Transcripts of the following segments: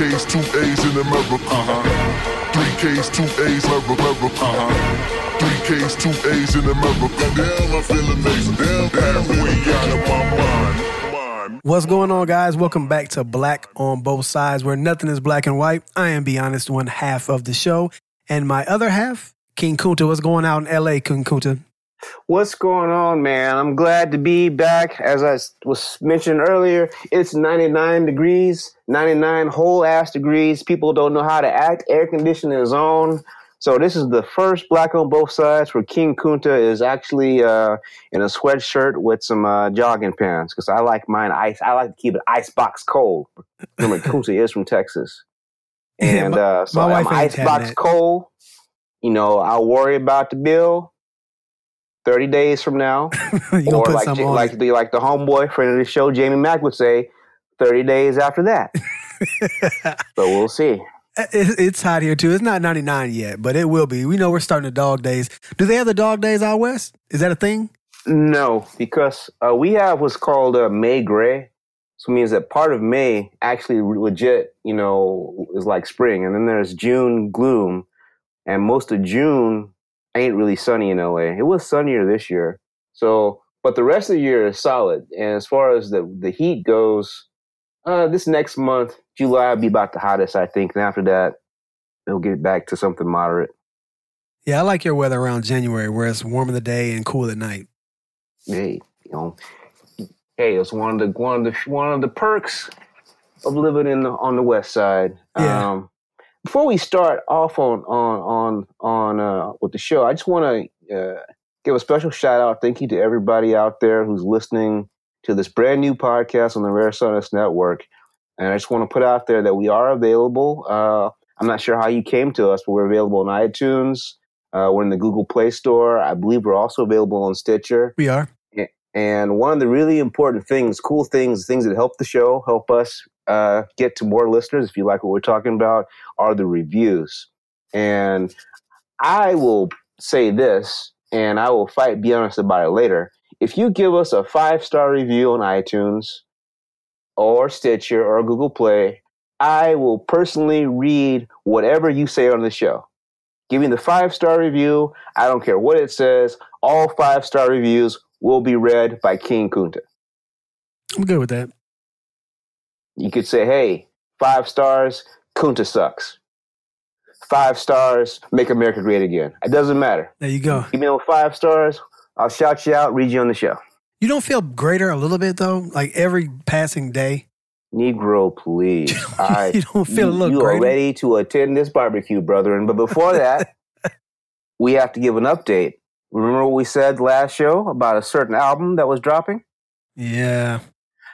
K's, two A's in America. Uh-huh. Three K's, two A's, America. Uh-huh. Three K's, two A's in America. Damn, I feel amazing. Damn, halfway out of my mind. What's going on, guys? Welcome back to Black on Both Sides, where nothing is black and white. I am, be honest, one half of the show, and my other half, King Kunta. What's going on in LA, King Kunta? What's going on, man? I'm glad to be back. As I was mentioned earlier, it's 99 degrees, 99 whole ass degrees. People don't know how to act. Air conditioning is on. So this is the first black on both sides where King Kunta is actually uh, in a sweatshirt with some uh, jogging pants because I like mine ice. I like to keep it icebox cold. Remember, Kunta is from Texas, and uh, so I'm icebox cold. You know, I'll worry about the bill 30 days from now. or like, like, the, like the homeboy friend of the show, Jamie Mack would say, 30 days after that. so we'll see. It's hot here too. It's not 99 yet, but it will be. We know we're starting the dog days. Do they have the dog days out west? Is that a thing? No, because uh, we have what's called uh, May gray. So it means that part of May actually legit, you know, is like spring. And then there's June gloom. And most of June ain't really sunny in LA. It was sunnier this year. So, but the rest of the year is solid. And as far as the, the heat goes, uh, this next month, July will be about the hottest, I think. And after that, it'll get back to something moderate. Yeah, I like your weather around January where it's warm in the day and cool at night. Hey, you know, hey, it's one of the one of the one of the perks of living in the, on the west side. Yeah. Um, before we start off on on on on uh, with the show, I just want to uh, give a special shout out, thank you to everybody out there who's listening to this brand new podcast on the Rare Sonus Network. And I just want to put out there that we are available. Uh, I'm not sure how you came to us, but we're available on iTunes. Uh, we're in the Google Play Store. I believe we're also available on Stitcher. We are. And one of the really important things, cool things, things that help the show, help us uh, get to more listeners, if you like what we're talking about, are the reviews. And I will say this, and I will fight, be honest about it later. If you give us a five star review on iTunes or Stitcher or Google Play, I will personally read whatever you say on the show. Give me the five star review. I don't care what it says. All five star reviews will be read by King Kunta. I'm good with that. You could say, hey, five stars, Kunta sucks. Five stars, make America great again. It doesn't matter. There you go. Give me those five stars. I'll shout you out, read you on the show. You don't feel greater a little bit though? Like every passing day? Negro, please. I, you don't feel you, a little You greater? are ready to attend this barbecue, brethren. But before that, we have to give an update. Remember what we said last show about a certain album that was dropping? Yeah.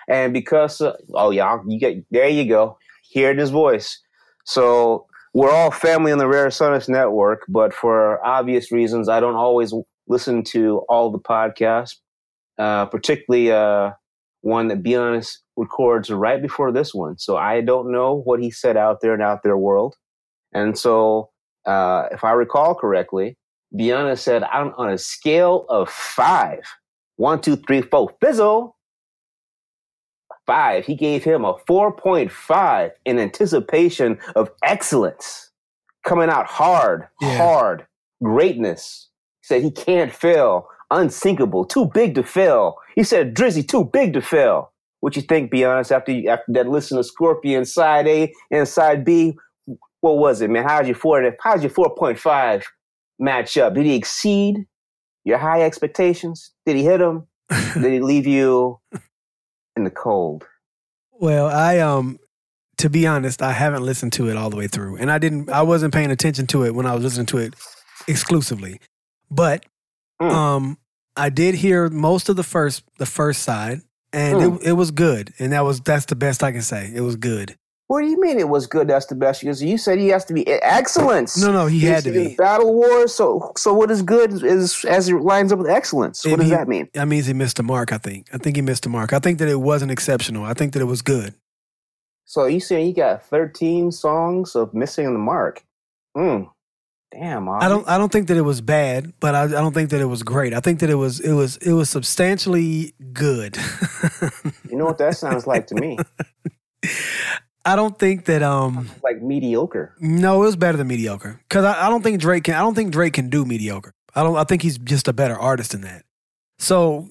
And because, uh, oh yeah, you get there. You go. Hear his voice. So we're all family on the Rare Sonics Network, but for obvious reasons, I don't always listen to all the podcasts, uh, particularly uh, one that, be honest, records right before this one. So I don't know what he said out there in out there world. And so, uh, if I recall correctly, Biana said, I'm on a scale of five, one, two, three, four, fizzle. Five. He gave him a 4.5 in anticipation of excellence. Coming out hard, Yeah. hard, greatness. He said he can't fail, unsinkable, too big to fail. He said Drizzy, too big to fail. What you think, be honest, after you, after that listen to Scorpion side A and side B? What was it, man? How's your four how's your 4.5 match up? Did he exceed your high expectations? Did he hit them? Did he leave you in the cold? Well, I um to be honest, I haven't listened to it all the way through. And I didn't I wasn't paying attention to it when I was listening to it exclusively. But Mm. um I did hear most of the first the first side and Mm. it, it was good. And that was that's the best I can say. It was good. What do you mean it was good? That's the best. Because you said he has to be excellence. No, no, he had to be. Battle Wars. So, so what is good is as it lines up with excellence. What It does mean- that mean? That means he missed a mark, I think. I think he missed a mark. I think that it wasn't exceptional. I think that it was good. So you saying he got 13 songs of missing the mark? Hmm. Damn. I don't I don't think that it was bad, but I, I don't think that it was great. I think that it was it was it was substantially good. You know what that sounds like to me? I don't think that um like mediocre. no, it was better than mediocre because I, I don't think Drake can. I don't think Drake can do mediocre. I don't. I think he's just a better artist than that. So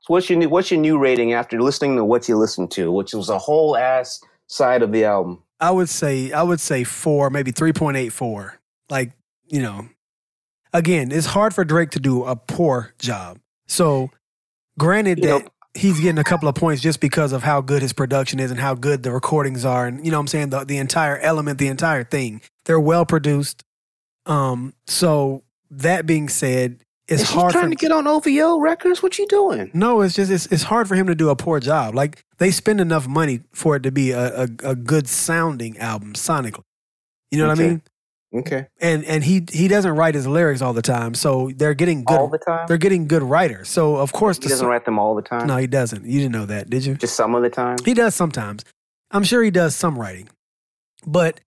So what's your new, what's your new rating after listening to what you listened to, which was a whole ass side of the album? I would say I would say four, maybe three point eight four. Like you know, again, it's hard for Drake to do a poor job. So, granted You know- that he's getting a couple of points just because of how good his production is and how good the recordings are, and you know, what I'm saying the the entire element, the entire thing, they're well produced. Um, so that being said, it's Is hard trying for to get on OVO records. What you doing? no, it's just it's it's hard for him to do a poor job. Like they spend enough money for it to be a a, a good sounding album sonically. You know what I mean? Okay, And and he he doesn't write his lyrics all the time, so they're getting good. all the time. they're getting good writers. So of course He doesn't so- write them all the time. No, he doesn't. You didn't know that, did you? just some of the time. He does sometimes. I'm sure he does some writing, but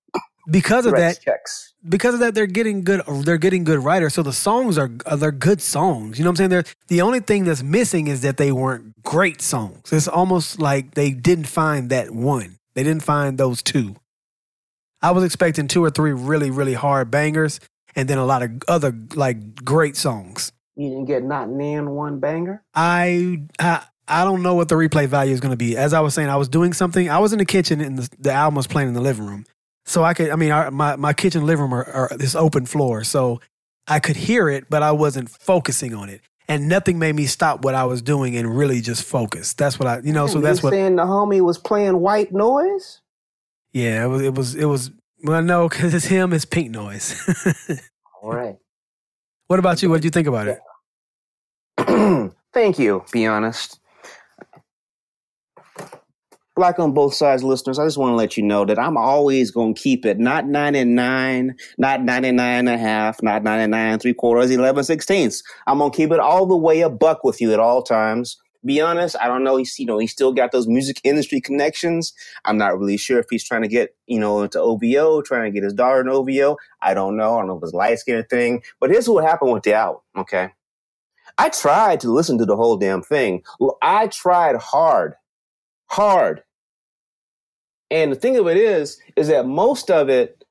because of that, checks. because of that, they're getting good. They're getting good writers. So the songs are are- they're good songs. You know what I'm saying? They're, the only thing that's missing is that they weren't great songs. It's almost like they didn't find that one. They didn't find those two. I was expecting two or three really really hard bangers, and then a lot of other like great songs. You didn't get not nan one banger. I I, I don't know what the replay value is going to be. As I was saying, I was doing something. I was in the kitchen, and the, the album was playing in the living room. So I could, I mean, our, my my kitchen and living room are, are this open floor, so I could hear it, but I wasn't focusing on it, and nothing made me stop what I was doing and really just focus. That's what I, you know. So You that's what, you're saying the homie was playing white noise. Yeah. It was, it was, it was. Well, no, because it's him. It's pink noise. All right. what about you? What did you think about it? Thank you. Be honest. Black on both sides listeners, I just want to let you know that I'm always going to keep it not 99, not 99 and a half, not 99 three quarters, 11 sixteenths. I'm going to keep it all the way a buck with you at all times. Be honest, I don't know. He's, you know, he still got those music industry connections. I'm not really sure if he's trying to get, you know, into OVO, trying to get his daughter in OVO. I don't know. I don't know if it's light skin thing. But here's what happened with the album, okay? I tried to listen to the whole damn thing. I tried hard, hard. And the thing of it is, is that most of it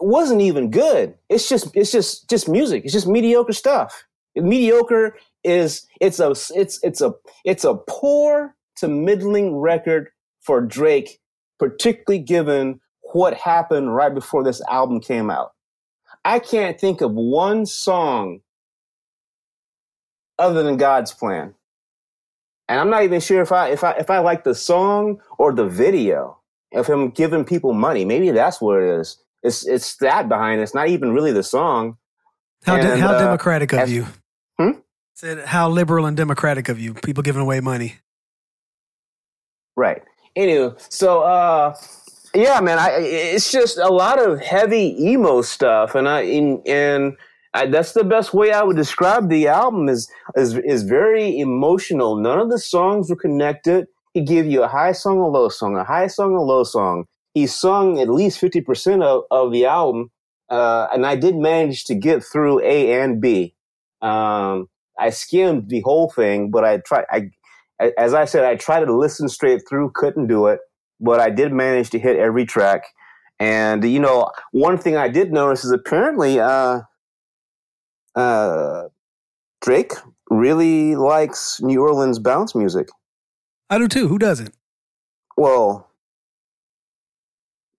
wasn't even good. It's just, it's just, just music. It's just mediocre stuff. Mediocre is, it's a, it's, it's a, it's a poor to middling record for Drake, particularly given what happened right before this album came out. I can't think of one song other than God's plan. And I'm not even sure if I if I if I like the song or the video of him giving people money. Maybe that's what it is. It's it's that behind it. It's not even really the song. How de- And, how uh, democratic of as- you? Said how liberal and democratic of you? People giving away money. Right. Anyway, so uh yeah, man, I it's just a lot of heavy emo stuff and I in and I, that's the best way I would describe the album is is is very emotional. None of the songs were connected. He gave you a high song, a low song, a high song, a low song. He sung at least fifty percent of, of the album, uh, and I did manage to get through A and B. Um, I skimmed the whole thing, but I tried. I, as I said, I tried to listen straight through, couldn't do it, but I did manage to hit every track. And you know, one thing I did notice is apparently, uh, uh, Drake really likes New Orleans bounce music. I do too. Who doesn't? Well,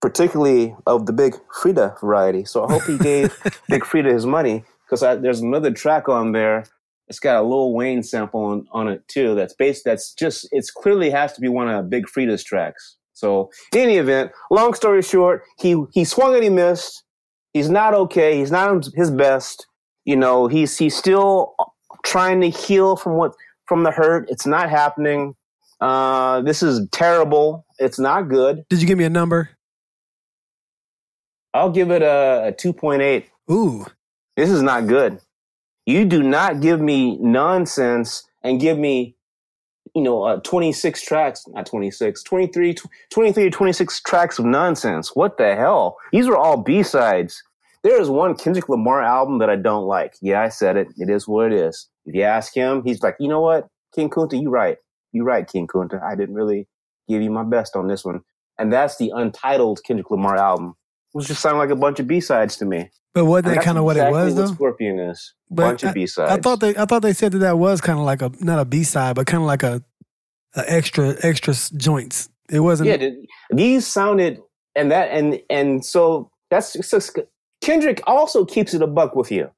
particularly of the Big Freedia variety. So I hope he gave Big Freedia his money because there's another track on there. It's got a Lil Wayne sample on, on it too. That's based. That's just. It's clearly has to be one of Big Freedia's tracks. So in any event, long story short, he he swung and he missed. He's not okay. He's not his best. You know, he's he's still trying to heal from what from the hurt. It's not happening. Uh, this is terrible. It's not good. Did you give me a number? I'll give it a, a 2.8. Ooh, This is not good. You do not give me nonsense and give me, you know, uh, 26 tracks, not 26, 23, tw- 23 to 26 tracks of nonsense. What the hell? These are all B-sides. There is one Kendrick Lamar album that I don't like. Yeah, I said it. It is what it is. If you ask him, he's like, you know what? King Kunta, you right. You right, King Kunta. I didn't really give you my best on this one. and that's the untitled Kendrick Lamar album. Which just sounded like a bunch of B sides to me. But wasn't that kind of what it exactly was, though? Scorpion is But bunch of B sides. I thought they I thought they said that that was kind of like a not a B side, but kind of like a, a extra extra joints. It wasn't. yeah, th- these sounded and that and and so that's so Kendrick also keeps it a buck with you.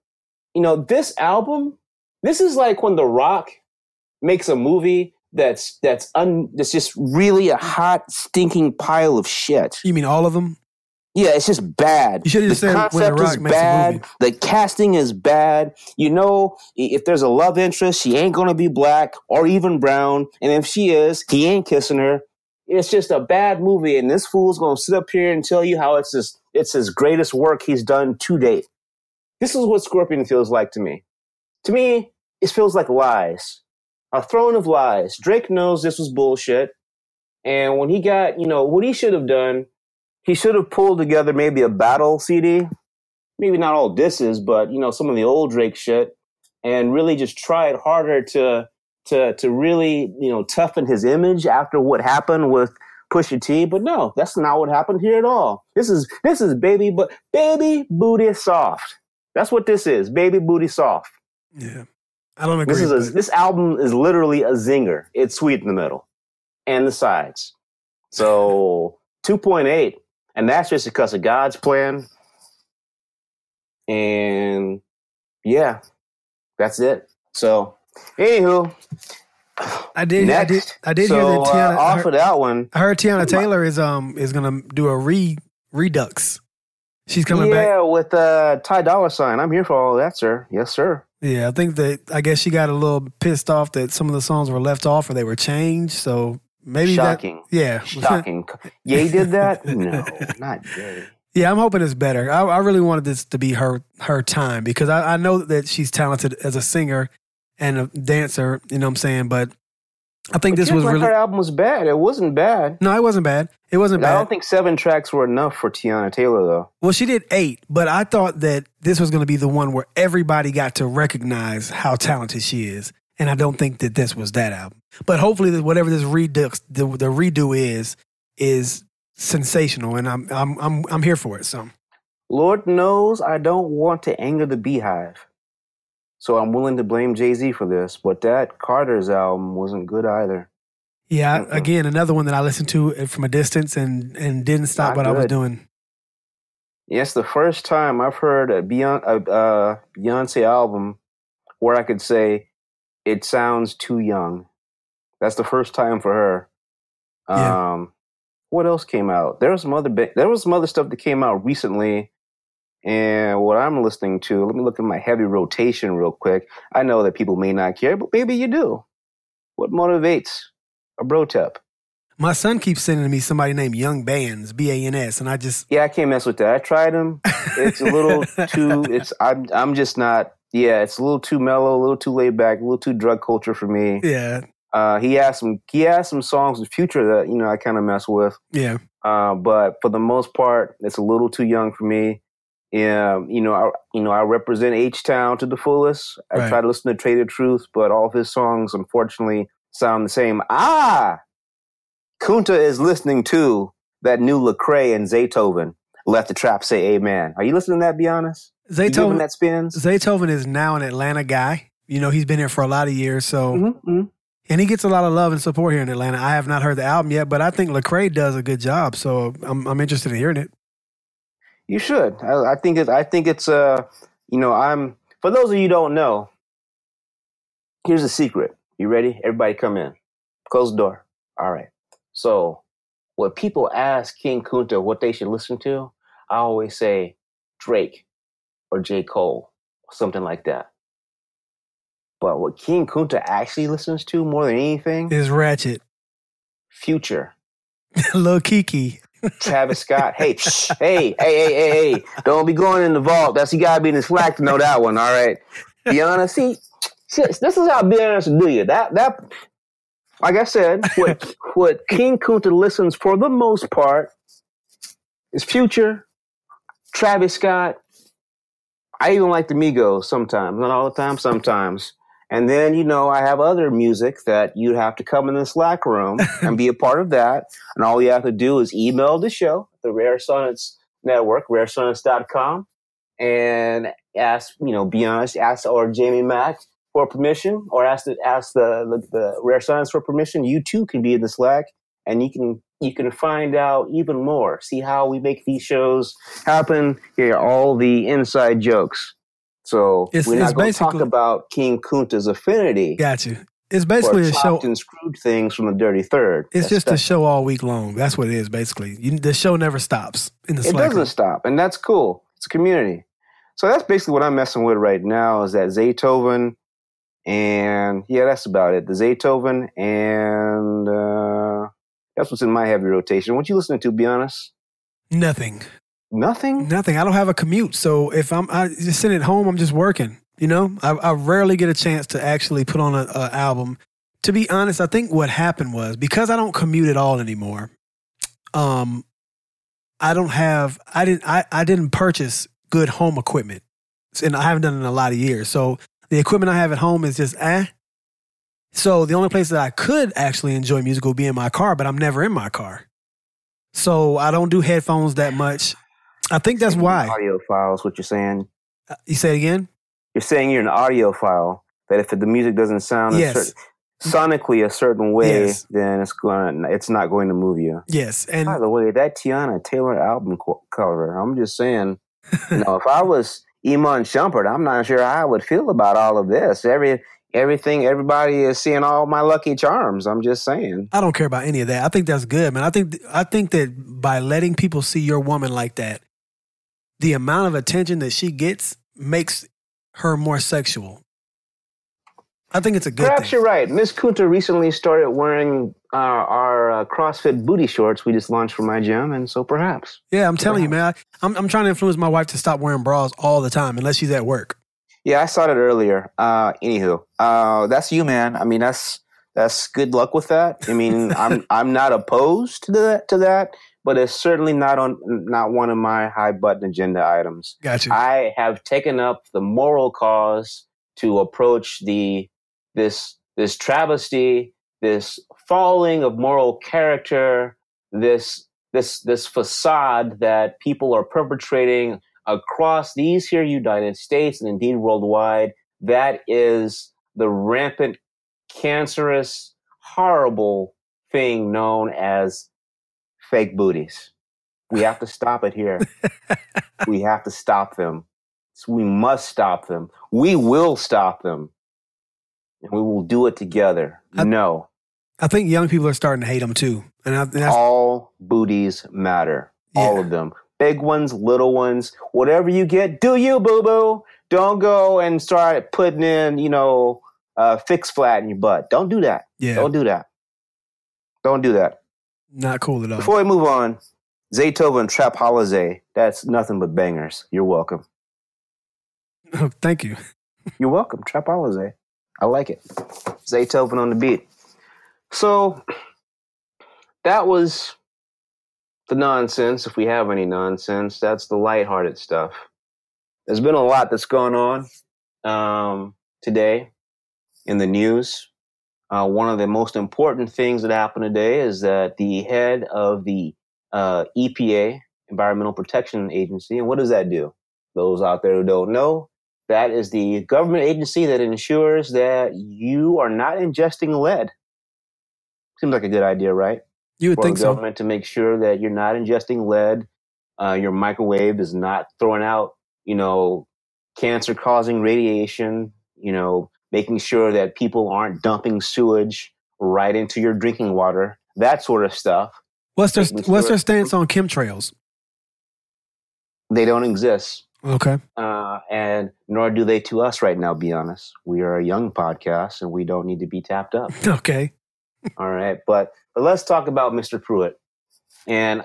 You know, this album, this is like when The Rock makes a movie that's that's un that's just really a hot stinking pile of shit. you mean all of them? Yeah, it's just bad. You just when The concept is bad. The casting is bad. You know, if there's a love interest, she ain't gonna be black or even brown. And if she is, he ain't kissing her. It's just a bad movie, and this fool's gonna sit up here and tell you how it's his it's his greatest work he's done to date. This is what Scorpion feels like to me. To me, it feels like lies. A throne of lies. Drake knows this was bullshit. And when he got, you know, what he should have done, he should have pulled together maybe a battle CD. Maybe not all disses, but you know, some of the old Drake shit, and really just tried harder to to to really, you know, toughen his image after what happened with Pusha T. But no, that's not what happened here at all. This is this is baby but baby booty soft. That's what this is. Baby booty soft. Yeah, I don't agree. This is a, this album is literally a zinger. It's sweet in the middle and the sides. So 2.8, and that's just because of God's plan. And yeah, that's it. So, anywho, I did. I did. next. I did so, hear that Teyana. uh, I off heard, of that one, I heard Teyana Taylor is um is gonna do a re redux. She's coming back. yeah, with uh, Ty Dolla $ign. I'm here for all of that, sir. Yes, sir. Yeah, I think that I guess she got a little pissed off that some of the songs were left off or they were changed. So maybe Shocking. that. Yeah, Shocking. Ye did that? No, not Ye. Yeah, I'm hoping it's better. I, I really wanted this to be her her time because I, I know that she's talented as a singer and a dancer. You know what I'm saying? But I think this was like really her album was bad. It wasn't bad. no, it wasn't bad. It wasn't bad. I don't think seven tracks were enough for Teyana Taylor, though. Well, she did eight, but I thought that this was going to be the one where everybody got to recognize how talented she is, and I don't think that this was that album. But hopefully, whatever this redux, the, the redo is, is sensational, and I'm I'm I'm I'm here for it. So Lord knows I don't want to anger the beehive. So I'm willing to blame Jay Z for this, but that Carter's album wasn't good either. yeah, Mhm. again, another one that I listened to from a distance and and didn't stop Not what I was doing. Yes, the first time I've heard a Beyonce, a, uh Beyonce album where I could say it sounds too young. That's the first time for her. Yeah. Um, what else came out? There was some other ba- there was some other stuff that came out recently. And what I'm listening to, let me look at my heavy rotation real quick. I know that people may not care, but maybe you do. What motivates a bro tep? My son keeps sending me somebody named Young Bans, B A N S, and I just Yeah, I can't mess with that. I tried them. It's a little too. It's I'm I'm just not. Yeah, it's a little too mellow, a little too laid back, a little too drug culture for me. yeah Uh, he has some he has some songs in future that you know I kind of mess with. yeah Uh, but for the most part, it's a little too young for me. Yeah, you know, I you know I represent H Town to the fullest. I Right. try to listen to Trae tha Truth, but all of his songs unfortunately sound the same. Ah, Kunta is listening to that new Lecrae and Zaytoven. Let the trap say amen. Are you listening to that? Be honest. Zaytoven that spins? Zaytoven is now an Atlanta guy. You know, he's been here for a lot of years, so Mhm, mhm. and he gets a lot of love and support here in Atlanta. I have not heard the album yet, but I think Lecrae does a good job, so I'm I'm interested in hearing it. You should. I, I think it's. I think it's. Uh, you know, I'm. For those of you who don't know, here's a secret. You ready? Everybody, come in. Close the door. All right. So, when people ask King Kunta what they should listen to, I always say Drake or J. Cole, or something like that. But what King Kunta actually listens to more than anything, Is Ratchet, Future. Lil Keke. Travis Scott. Hey, shh, hey, hey, hey, hey, hey. Don't be going in the vault. That's you gotta be in his flag to know that one, all right. Be honest. See, this is how be honest do you. That that like I said, what what King Kunta listens for the most part is Future, Travis Scott. I even like the Migos sometimes, not all the time, sometimes. And then, you know, I have other music that you'd have to come in the Slack room and be a part of that. And all you have to do is email the show, the Rare Sonnets Network, raresonnets.com, and ask, you know, be honest, ask or Jamie Mack for permission or ask the, ask the, the, the Rare Sonnets for permission. You too can be in the Slack and you can you can find out even more. See how we make these shows happen. Hear all the inside jokes. So It's- we're not going to talk about King Kunta's affinity Got you. It's basically a show. and screwed things from the Dirty Third. It's just a show all week long. That's what it is, basically. You, the show never stops in the It doesn't stop, and that's cool. It's a community. So that's basically what I'm messing with right now. Is that Zaytoven, and yeah, that's about it. The Zaytoven, and uh, that's what's in my heavy rotation. What you listening to? Be honest. Nothing. Nothing. Nothing. I don't have a commute, so if I'm I just sitting at home, I'm just working. You know, I, I rarely get a chance to actually put on a, a album. To be honest, I think what happened was because I don't commute at all anymore. Um, I don't have. I didn't. I, I didn't purchase good home equipment, and I haven't done it in a lot of years. So the equipment I have at home is just eh. So the only place that I could actually enjoy music would be in my car, but I'm never in my car. So I don't do headphones that much. I think that's why. Audiophiles. What you're saying? Uh, You say it again? You're saying you're an audiophile. That if the music doesn't sound a Yes. certain, sonically a certain way, Yes. then it's going. to It's not going to move you. Yes. And By the way, that Teyana Taylor album co- cover, I'm just saying, you know, if I was Iman Shumpert, I'm not sure how I would feel about all of this. Every everything, everybody is seeing all my lucky charms. I'm just saying. I don't care about any of that. I think that's good, man. I think I think that by letting people see your woman like that, the amount of attention that she gets makes her more sexual. I think it's a good Perhaps thing. you're right. Miss Kunta recently started wearing uh, our uh, CrossFit booty shorts we just launched for my gym, and so perhaps. Yeah, I'm telling you, man. I, I'm I'm trying to influence my wife to stop wearing bras all the time, unless she's at work. Yeah, I saw that earlier. Uh, anywho, uh, that's you, man. I mean, that's that's good luck with that. I mean, I'm I'm not opposed to that to that, but it's certainly not on not one of my high button agenda items. Got you. I have taken up the moral cause to approach the this this travesty, this falling of moral character, this this this facade that people are perpetrating across these here United States and indeed worldwide. That is the rampant, cancerous, horrible thing known as fake booties. We have to stop it here. we have to stop them. We must stop them. We will stop them. And we will do it together. I- no, I think young people are starting to hate them too, and, I, and that's all booties matter. All of them. Big ones, little ones, whatever you get, do you, boo boo. Don't go and start putting in, you know, uh, fix flat in your butt. Don't do that. yeah, Don't do that. Don't do that. not cool at all. Before we move on, Zaytoven and Trap Holiday, that's nothing but bangers. You're welcome. Oh, thank you. You're welcome. Trap Holiday. I like it. Zaytoven on the beat. So that was the nonsense, if we have any nonsense. That's the lighthearted stuff. There's been a lot that's gone on um, today in the news. Uh, one of the most important things that happened today is that the head of the uh, EPA, Environmental Protection Agency, and what does that do? Those out there who don't know, that is the government agency that ensures that you are not ingesting lead. Seems like a good idea, right? You would For think the so. government to make sure that you're not ingesting lead, uh, your microwave is not throwing out, you know, cancer-causing radiation. You know, making sure that people aren't dumping sewage right into your drinking water. That sort of stuff. What's their making What's sure- their stance on chemtrails? They don't exist. Okay. uh, and nor do they to us right now. Be honest, we are a young podcast, and we don't need to be tapped up. Okay. All right, but but let's talk about Mr. Pruitt, and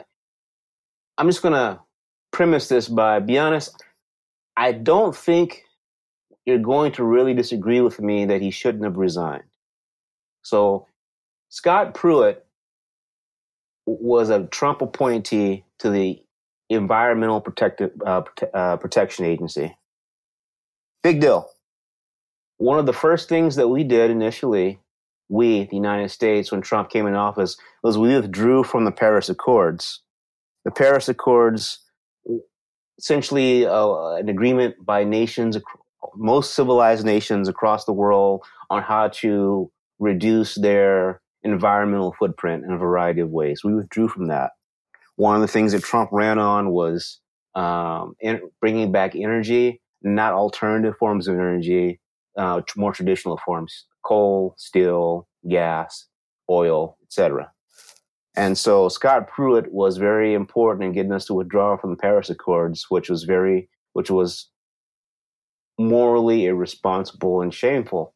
I'm just gonna premise this by be honest. I don't think you're going to really disagree with me that he shouldn't have resigned. So Scott Pruitt was a Trump appointee to the Environmental Protective uh, Prote- uh, Protection Agency. Big deal. one of the first things that we did initially, we, the United States, when Trump came in office, was we withdrew from the Paris Accords. The Paris Accords, essentially uh, an agreement by nations, most civilized nations across the world, on how to reduce their environmental footprint in a variety of ways. We withdrew from that. One of the things that Trump ran on was um, bringing back energy, not alternative forms of energy, uh, more traditional forms: coal, steel, gas, oil, etc. And so Scott Pruitt was very important in getting us to withdraw from the Paris Accords, which was very, which was morally irresponsible and shameful.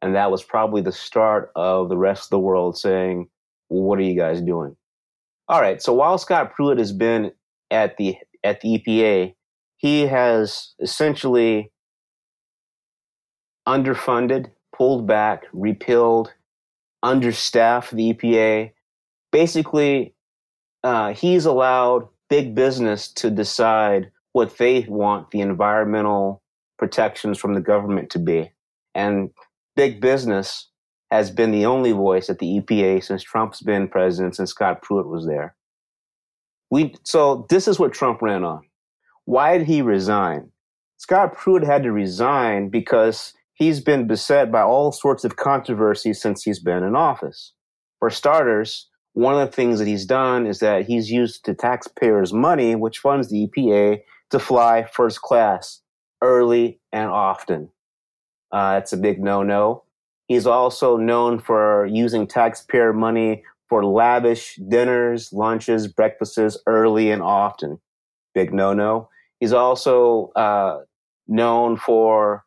And that was probably the start of the rest of the world saying, "What are you guys doing?" All right. So while Scott Pruitt has been at the at the EPA, he has essentially underfunded, pulled back, repealed, understaffed the EPA. Basically, uh, he's allowed big business to decide what they want the environmental protections from the government to be. And big business has been the only voice at the EPA since Trump's been president, since Scott Pruitt was there. We, so this is what Trump ran on. Why did he resign? Scott Pruitt had to resign because he's been beset by all sorts of controversies since he's been in office. For starters, one of the things that he's done is that he's used the taxpayers' money, which funds the EPA, to fly first class early and often. Uh, a big no no. He's also known for using taxpayer money for lavish dinners, lunches, breakfasts early and often. Big no no. He's also uh, known for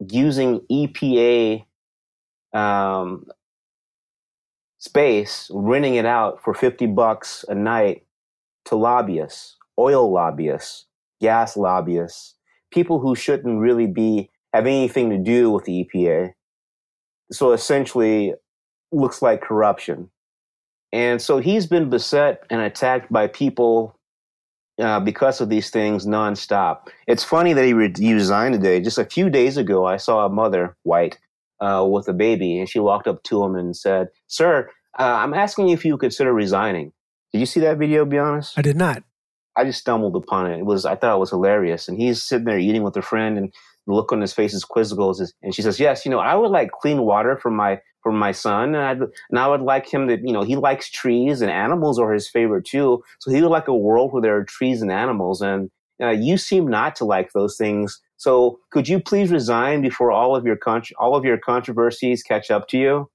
using EPA um, space, renting it out for 50 bucks a night to lobbyists, oil lobbyists, gas lobbyists, people who shouldn't really be have anything to do with the EPA. So essentially, looks like corruption. And so he's been beset and attacked by people uh, because of these things nonstop. It's funny that he, re- he resigned today. Just a few days ago, I saw a mother, white, uh, with a baby, and she walked up to him and said, Sir, uh, I'm asking you if you consider resigning. Did you see that video, be honest? I did not. I just stumbled upon it. It was I thought it was hilarious. And he's sitting there eating with a friend, and the look on his face is quizzical. And she says, "Yes, you know, I would like clean water for my for my son, and I and I would like him to, you know, he likes trees and animals are his favorite too. So he would like a world where there are trees and animals. And uh, you seem not to like those things. So could you please resign before all of your con- all of your controversies catch up to you?"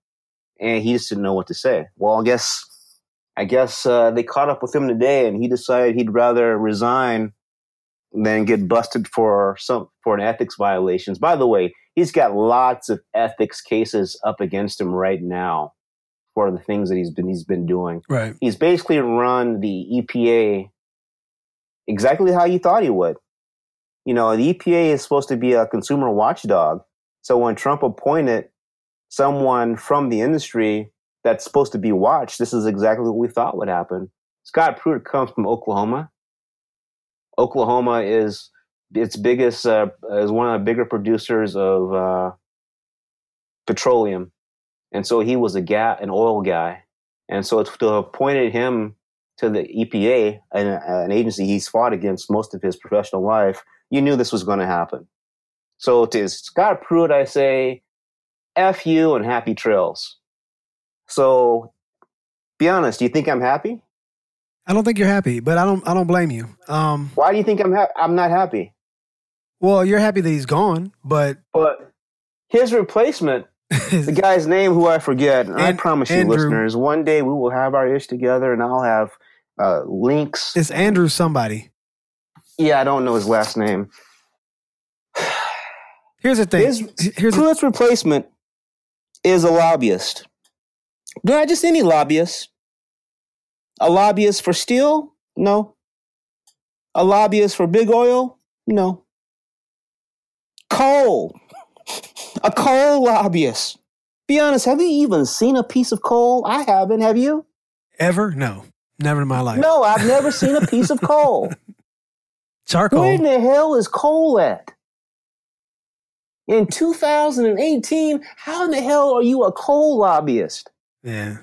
And he just didn't know what to say. Well, I guess I guess uh, they caught up with him today, and he decided he'd rather resign than get busted for some for an ethics violations. By the way, he's got lots of ethics cases up against him right now for the things that he's been he's been doing. Right. He's basically run the EPA exactly how you thought he would. You know, the EPA is supposed to be a consumer watchdog. So when Trump appointed someone from the industry that's supposed to be watched, this is exactly what we thought would happen. Scott Pruitt comes from Oklahoma. Oklahoma is its biggest uh, is one of the bigger producers of uh, petroleum, and so he was a gas an oil guy, and so to have appointed him to the EPA, an, an agency he's fought against most of his professional life, you knew this was going to happen. So to Scott Pruitt, I say, "F you and happy trails." So, be honest. Do you think I'm happy? I don't think you're happy, but I don't. I don't blame you. Um, Why do you think I'm ha- I'm not happy? Well, you're happy that he's gone, but but his replacement, the guy's name who I forget. And, I promise you, Andrew, listeners, one day we will have our ish together, and I'll have uh, links. It's Andrew somebody. Yeah, I don't know his last name. Here's the thing. His, Here's Pruitt's replacement is a lobbyist. Not just any lobbyist. A lobbyist for steel? No. A lobbyist for big oil? No. Coal. a coal lobbyist. Be honest, have you even seen a piece of coal? I haven't. Have you? ever? No, never in my life. No, I've never seen a piece of coal. Charcoal. Where in the hell is coal at? In 2018, how in the hell are you a coal lobbyist? Yeah.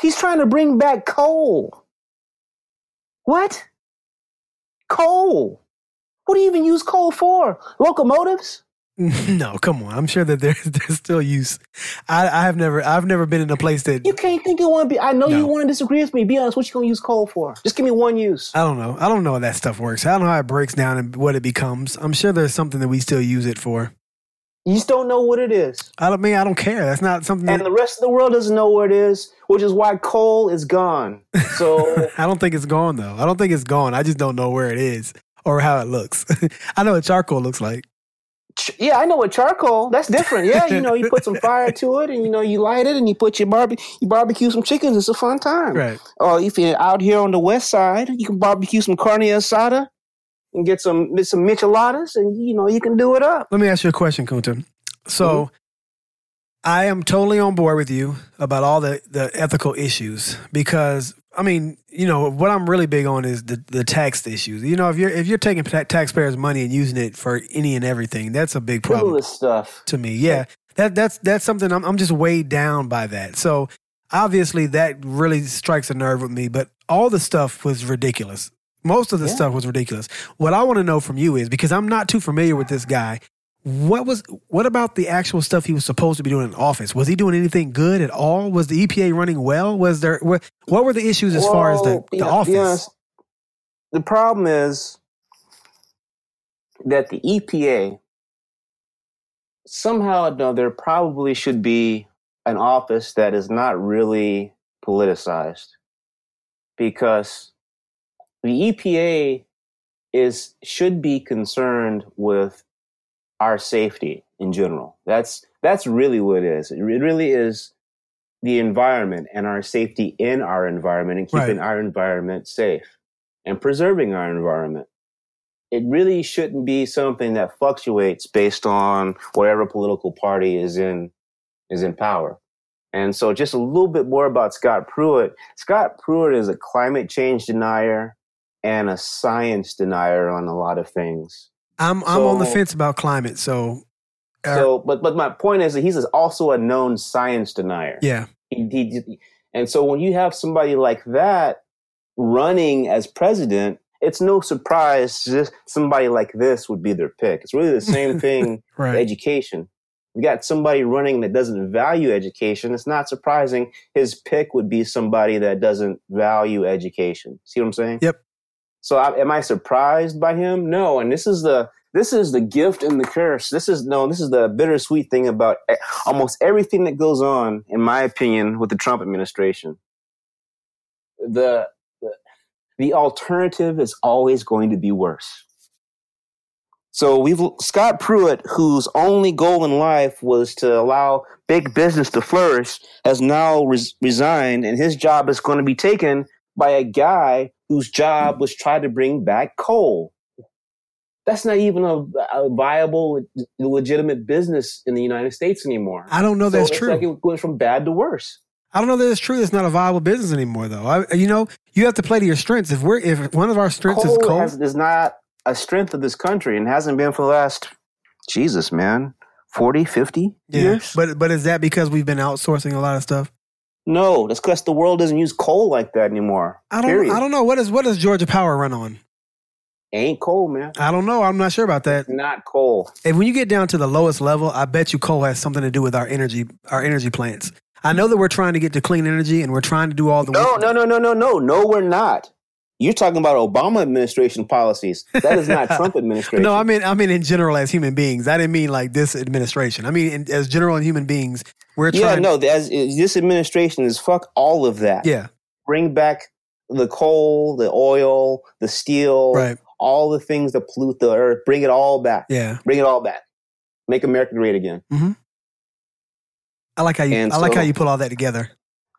He's trying to bring back coal. What? Coal. What do you even use coal for? Locomotives? No, come on. I'm sure that there's there's still use. I, I have never I've never been in a place that You can't think you want to be. I know you want to disagree with me. Be honest. What you gonna use coal for? Just give me one use. I don't know. I don't know how that stuff works. I don't know how it breaks down and what it becomes. I'm sure there's something that we still use it for. You just don't know what it is. I don't mean I don't care. That's not something And that the rest of the world doesn't know what it is, which is why coal is gone. So I don't think it's gone though. I don't think it's gone. I just don't know where it is or how it looks. I know what charcoal looks like. ch- yeah, I know what charcoal. That's different. Yeah, you know, you put some fire to it, and you know, you light it, and you put your barbecue, you barbecue some chickens. It's a fun time. Right. Or if you're out here on the west side, you can barbecue some carne asada and get some get some micheladas, and you know, you can do it up. Let me ask you a question, Kunta. So Mm-hmm. I am totally on board with you about all the, the ethical issues because I mean, you know, what I'm really big on is the, the tax issues. You know, if you're if you're taking ta- taxpayers' money and using it for any and everything, that's a big problem Frivolous stuff. to me. Yeah, that that's that's something I'm I'm just weighed down by that. So obviously that really strikes a nerve with me. But all the stuff was ridiculous. Most of the Yeah. stuff was ridiculous. What I want to know from you is because I'm not too familiar with this guy. What was what about the actual stuff he was supposed to be doing in office? Was he doing anything good at all? Was the EPA running well? Was there what, what were the issues as far as the, Well, the yeah, office? honest, the problem is that the EPA somehow or another probably should be an office that is not really politicized because the EPA is should be concerned with our safety in general. That's that's really what it is. It really is the environment and our safety in our environment and keeping Right. our environment safe and preserving our environment. It really shouldn't be something that fluctuates based on whatever political party is in is in power. And so just a little bit more about Scott Pruitt. Scott Pruitt is a climate change denier and a science denier on a lot of things. I'm I'm on the fence about climate. So, uh, So, but but my point is that he's also a known science denier. yeah, He, he, and so when you have somebody like that running as president, it's no surprise just somebody like this would be their pick. It's really the same thing with education. You got somebody running that doesn't value education. It's not surprising his pick would be somebody that doesn't value education. See what I'm saying? Yep. So I, am I surprised by him? No. And this is the this is the gift and the curse. This is no. This is the bittersweet thing about almost everything that goes on, in my opinion, with the Trump administration. The the, the alternative is always going to be worse. So we've Scott Pruitt, whose only goal in life was to allow big business to flourish, has now res- resigned, and his job is going to be taken by a guy whose job was trying to bring back coal. That's not even a, a viable, legitimate business in the United States anymore. I don't know So that's it's true. like it goes from bad to worse. I don't know that it's true. It's not a viable business anymore, though. I, you know, you have to play to your strengths. If we're if one of our strengths coal, is coal, Has, is not a strength of this country and hasn't been for the last, Jesus, man, 40, 50 yeah. years? But but is that because we've been outsourcing a lot of stuff? No, that's because the world doesn't use coal like that anymore. I don't. Period. I don't know. What is what does Georgia Power run on? Ain't coal, man. I don't know. I'm not sure about that. Not coal. And when you get down to the lowest level, I bet you coal has something to do with our energy, our energy plants. I know that we're trying to get to clean energy and we're trying to do all the No, no, no, no, no, no. No, we're not. You're talking about Obama administration policies. That is not Trump administration. No, I mean, I mean in general as human beings. I didn't mean like this administration. I mean in, as general human beings, we're yeah, trying. no. As, this administration is fuck all of that. Yeah, Bring back the coal, the oil, the steel, right. all the things that pollute the earth. Bring it all back. Yeah, Bring it all back. Make America great again. Mm-hmm. I like how you. And I like so- how you put all that together.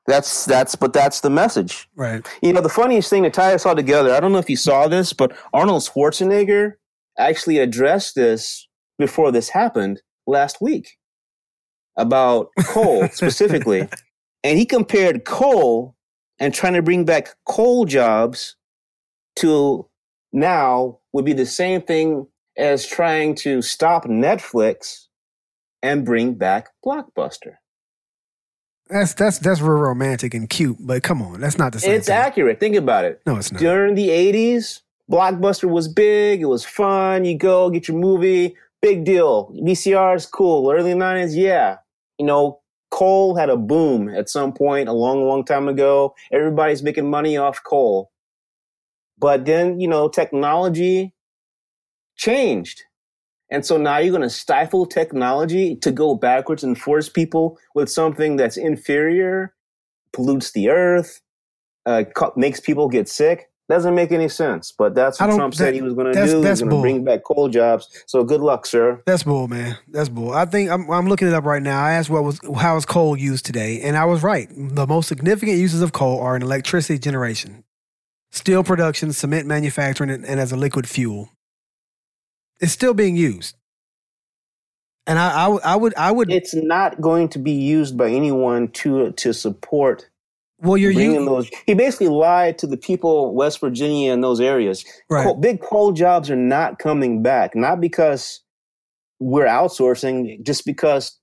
That's that's but that's the message. Right. You know, the funniest thing to tie us all together, I don't know if you saw this, but Arnold Schwarzenegger actually addressed this before this happened last week about coal specifically. And he compared coal and trying to bring back coal jobs to now would be the same thing as trying to stop Netflix and bring back Blockbuster. That's that's that's real romantic and cute, but come on, that's not the same. It's thing. accurate. Think about it. No, it's not. During the 80s, Blockbuster was big. It was fun. You go get your movie. Big deal. VCRs, cool. Early 90s, yeah. You know, coal had a boom at some point a long, long time ago. Everybody's making money off coal. But then, you know, technology changed. And so now you're going to stifle technology to go backwards and force people with something that's inferior, pollutes the earth, uh, makes people get sick. Doesn't make any sense. But that's what Trump said he was going to that's- do. He's going to bring back coal jobs. So good luck, sir. That's bull, man. That's bull. I think I'm, I'm looking it up right now. I asked what was how is coal used today, and I was right. The most significant uses of coal are in electricity generation, steel production, cement manufacturing, and as a liquid fuel. It's still being used, and I, I, would- I would I would It's not going to be used by anyone to to support well you're you those. He basically lied to the people West Virginia and those areas. right. Coal, big coal jobs are not coming back, not because we're outsourcing, just because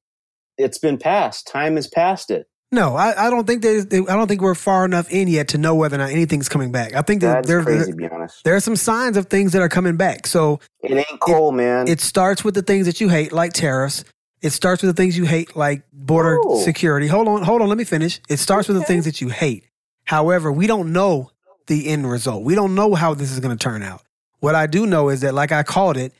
it's been passed. Time has passed it. No, I, I don't think that I don't think we're far enough in yet to know whether or not anything's coming back. I think that there, crazy, there to be honest. there are some signs of things that are coming back. So It ain't coal, man. It starts with the things that you hate, like tariffs. It starts with the things you hate, like border Oh. security. Hold on, hold on. Let me finish. It starts with the things that you hate. However, we don't know the end result. We don't know how this is going to turn out. What I do know is that, like I called it,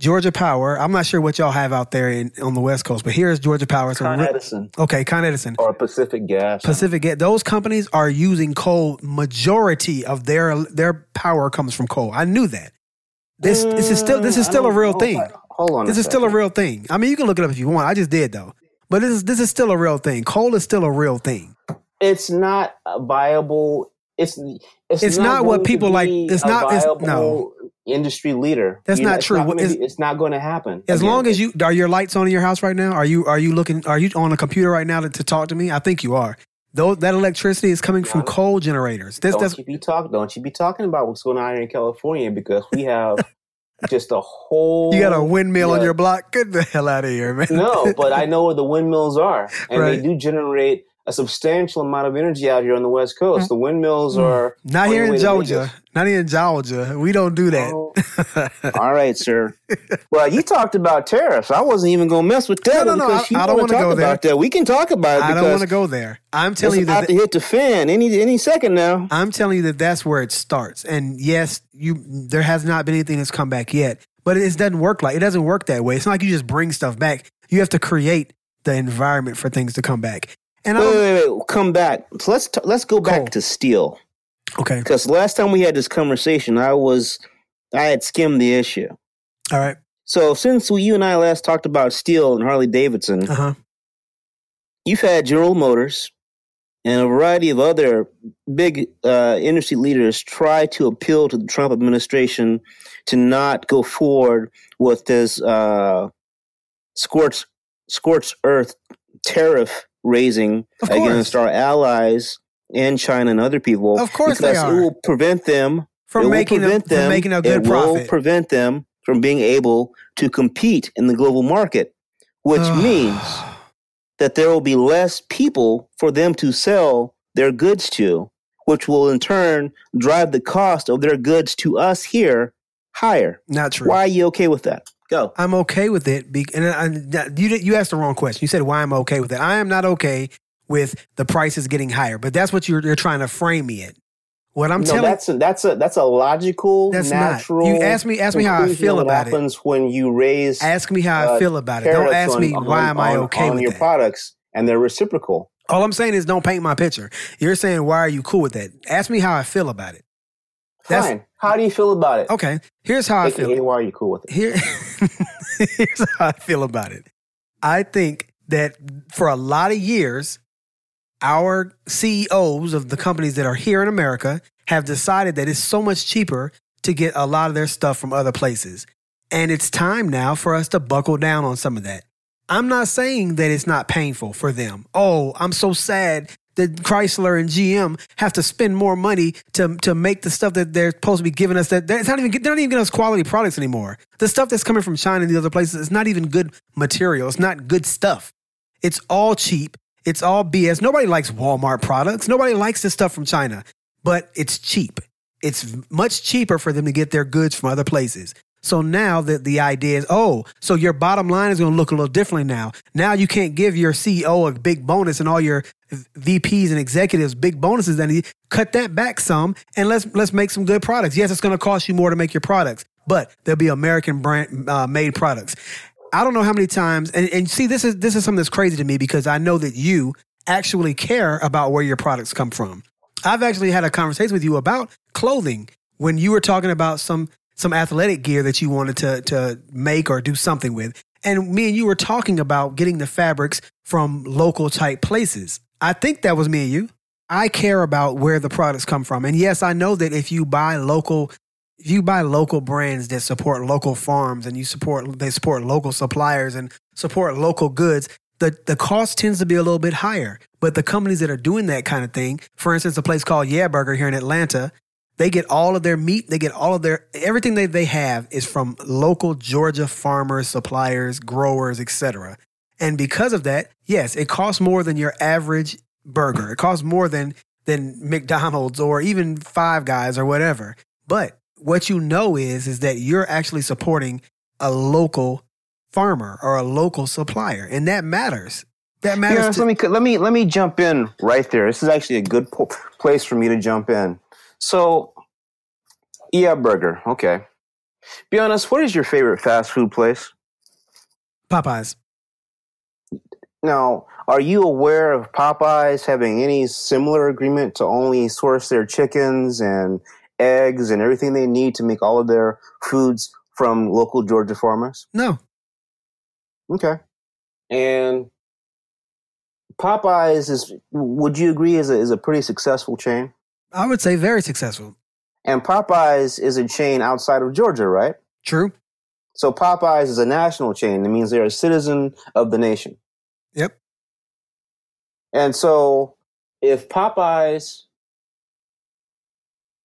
Georgia Power. I'm not sure what y'all have out there in, on the West Coast, but here's Georgia Power. It's Con re- Edison okay, Con Edison. or Pacific Gas. Pacific Gas. Those companies are using coal. Majority of their their power comes from coal. I knew that. This this is still this is Mm, still a real thing. I- hold on. This is still a real thing. I mean, you can look it up if you want. I just did though. But this is this is still a real thing. Coal is still a real thing. It's not viable. It's it's, It's not what people like- it's not- it's- no. Industry leader. That's You not it's true. It's- be- it's not going to happen. As Again, long as you are your lights on in your house right now. Are you are you looking? Are you on a computer right now to, to talk to me? I think you are. Though that electricity is coming from coal generators. This don't that's you be talk, don't you be talking about what's going on here in California because we have just a whole. you got a windmill on your block. Get the hell out of here, man. No, but I know where the windmills are, and Right. they do generate a substantial amount of energy out here on the West Coast. The windmills Mm. are Not here in Georgia. Not here in Georgia. We don't do that. Oh. All right, sir. Well, you talked about tariffs. I wasn't even going to mess with that No, no, no, I- I don't want to talk go there. about that. We can talk about it I don't want to go there. I'm telling you about that to hit the fan any any second now. I'm telling you that that's where it starts. And yes, you there has not been anything that's come back yet, but it, it doesn't work like it doesn't work that way. It's not like you just bring stuff back. You have to create the environment for things to come back. And I Wait, wait, wait. Come back. So let's t- let's go back Coal. to steel okay, because last time we had this conversation, I was I had skimmed the issue. all right, So since we, you and I last talked about steel and Harley Davidson, uh huh, you've had General Motors and a variety of other big uh, industry leaders try to appeal to the Trump administration to not go forward with this uh, scorched, scorched earth tariff raising against our allies and China and other people. Of course because it will prevent them from will making a, prevent from them- making a good it will profit. prevent them from being able to compete in the global market, which means that there will be less people for them to sell their goods to, which will in turn drive the cost of their goods to us here higher. not true. Why are you okay with that? Go. I'm okay with it. Be, and I, you you asked the wrong question. You said why I'm okay with it. I am not okay with the prices getting higher, but that's what you're you're trying to frame me at. What I'm no, telling that's a, that's a that's a logical, That's not. natural. You ask me- ask me how I feel about it. happens when you raise ask me how I uh, feel about it. Don't ask on- me on- why am I on- okay on with your that. products, and they're reciprocal. All I'm saying is don't paint my picture. You're saying why are you cool with that? Ask me how I feel about it. That's- Fine. How do you feel about it? Okay, here's how I feel. Why are you cool with it? Here, here's how I feel about it. I think that for a lot of years, our CEOs of the companies that are here in America have decided that it's so much cheaper to get a lot of their stuff from other places. And it's time now for us to buckle down on some of that. I'm not saying that it's not painful for them. Oh, I'm so sad that Chrysler and GM have to spend more money to to make the stuff that they're supposed to be giving us. That it's not even they're not even giving us quality products anymore. The stuff that's coming from China and the other places is not even good material. It's not good stuff. It's all cheap. It's all BS. Nobody likes Walmart products. Nobody likes this stuff from China, but it's cheap. It's much cheaper for them to get their goods from other places. So now that the idea is, oh, so your bottom line is going to look a little differently now. Now you can't give your CEO a big bonus and all your VPs and executives big bonuses. Then cut that back some and let's let's make some good products. Yes, it's going to cost you more to make your products, but there'll be American brand uh, made products. I don't know how many times, and, and see, this is this is something that's crazy to me because I know that you actually care about where your products come from. I've actually had a conversation with you about clothing when you were talking about some some athletic gear that you wanted to to make or do something with. And me and you were talking about getting the fabrics from local type places. I think that was me and you. I care about where the products come from. And yes, I know that if you buy local if you buy local brands that support local farms and you support they support local suppliers and support local goods, the, the cost tends to be a little bit higher. But the companies that are doing that kind of thing, for instance, a place called Yeah Burger here in Atlanta, they get all of their meat, they get all of their everything that they have is from local Georgia farmers, suppliers, growers, etc. And because of that, yes, it costs more than your average burger. It costs more than than McDonald's or even Five Guys or whatever. But what you know is is that you're actually supporting a local farmer or a local supplier, and that matters. That matters. Yeah, to- let me let me let me jump in right there. This is actually a good po- place for me to jump in. So, yeah, burger. Okay. Be honest. What is your favorite fast food place? Popeyes. Now, are you aware of Popeyes having any similar agreement to only source their chickens and eggs and everything they need to make all of their foods from local Georgia farmers? No. Okay. And Popeyes is, would you agree, is a, is a pretty successful chain? I would say very successful. And Popeyes is a chain outside of Georgia, right? True. So Popeyes is a national chain. It means they're a citizen of the nation. Yep. And so if Popeyes,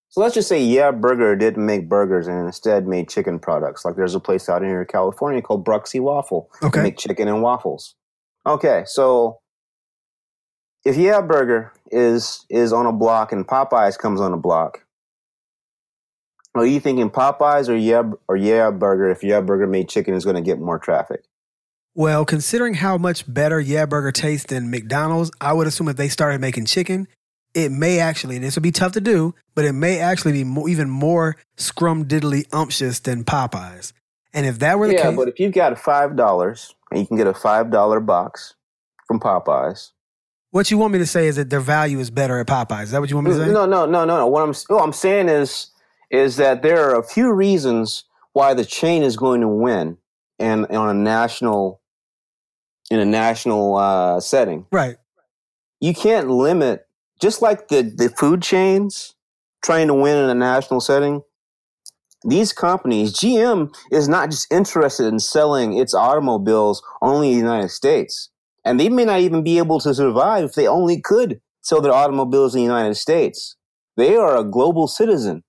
so let's just say, yeah, Burger didn't make burgers and instead made chicken products. Like there's a place out here in California called Bruxie Waffle. They Okay. make chicken and waffles. Okay, so if Yeah Burger is is on a block and Popeyes comes on a block, are you thinking Popeyes or Yeah or Yeah Burger? If Yeah Burger made chicken, is going to get more traffic. Well, considering how much better Yeah Burger tastes than McDonald's, I would assume if they started making chicken, it may actually, and this would be tough to do, but it may actually be more, even more scrum diddly umptious than Popeyes. And if that were the yeah, case, but if you've got five dollars and you can get a five dollar box from Popeyes, what you want me to say is that their value is better at Popeyes. Is that what you want me to say? no, no, no, no, no. What I'm what I'm saying is is that there are a few reasons why the chain is going to win and on a national in a national uh, setting. Right. You can't limit just like the the food chains trying to win in a national setting. These companies, GM is not just interested in selling its automobiles only in the United States. And they may not even be able to survive if they only could sell their automobiles in the United States. They are a global citizen.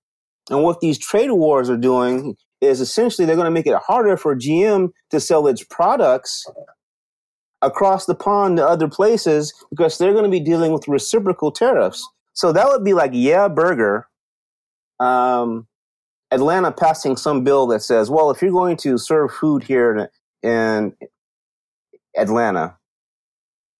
And what these trade wars are doing is essentially they're going to make it harder for GM to sell its products across the pond to other places because they're going to be dealing with reciprocal tariffs. So that would be like Yeah Burger, um, Atlanta passing some bill that says, well, if you're going to serve food here in, in Atlanta,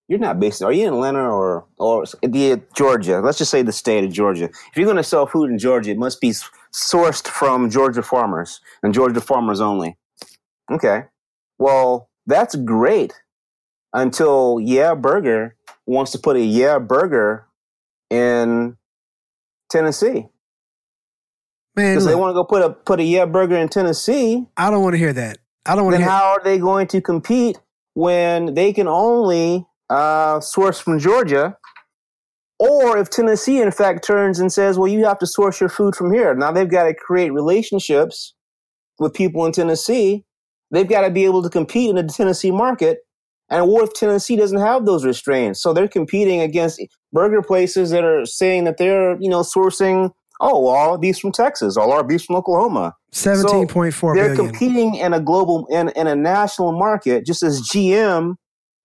you're not based. Are you in Atlanta or or the Georgia? Let's just say the state of Georgia. If you're going to sell food in Georgia, it must be sourced from Georgia farmers and Georgia farmers only. Okay, well that's great until Yeah Burger wants to put a Yeah Burger in Tennessee Man, because they want to go put a put a Yeah Burger in Tennessee. I don't want to hear that. I don't want to Then hear how are they going to compete when they can only uh, source from Georgia? Or if Tennessee, in fact, turns and says, well, you have to source your food from here. Now they've got to create relationships with people in Tennessee. They've got to be able to compete in the Tennessee market And what if Tennessee doesn't have those restraints. So they're competing against burger places that are saying that they're, you know, sourcing, oh, all our beef's from Texas, all our beef's from Oklahoma. Seventeen point four They're billion. competing in a global in, in a national market, just as GM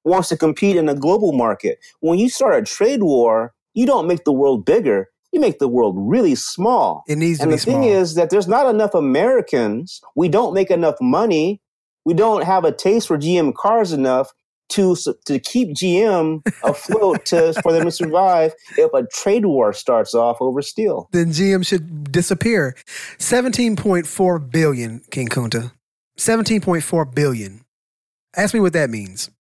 wants to compete in a global market. When you start a trade war, you don't make the world bigger. You make the world really small. It needs to be small. And the thing is that there's not enough Americans. We don't make enough money. We don't have a taste for GM cars enough to to keep GM afloat to for them to survive if a trade war starts off over steel. then GM should disappear. 17.4 billion, King Kunta. 17.4 billion. Ask me what that means.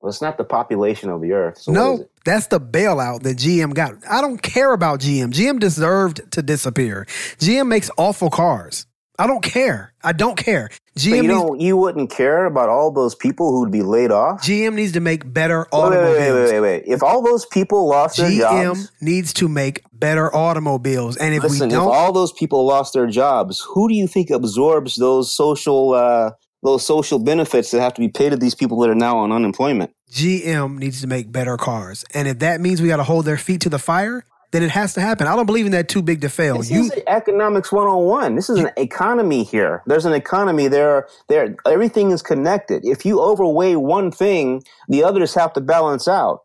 Well, it's not the population of the earth. So no, that's the bailout that GM got. I don't care about GM. GM deserved to disappear. GM makes awful cars. I don't care. I don't care. But GM you needs, don't. You wouldn't care about all those people who'd be laid off. GM needs to make better Wait, wait, automobiles. wait, wait, wait, wait. If all those people lost their jobs, GM needs to make better automobiles. And if listen. we don't, if all those people lost their jobs, who do you think absorbs those social uh, those social benefits that have to be paid to these people that are now on unemployment? GM needs to make better cars. And if that means we got to hold their feet to the fire, then it has to happen. I don't believe in that too big to fail. This You is economics 101. This is an economy here. There's an economy there. There, everything is connected. If you overweigh one thing, the others have to balance out.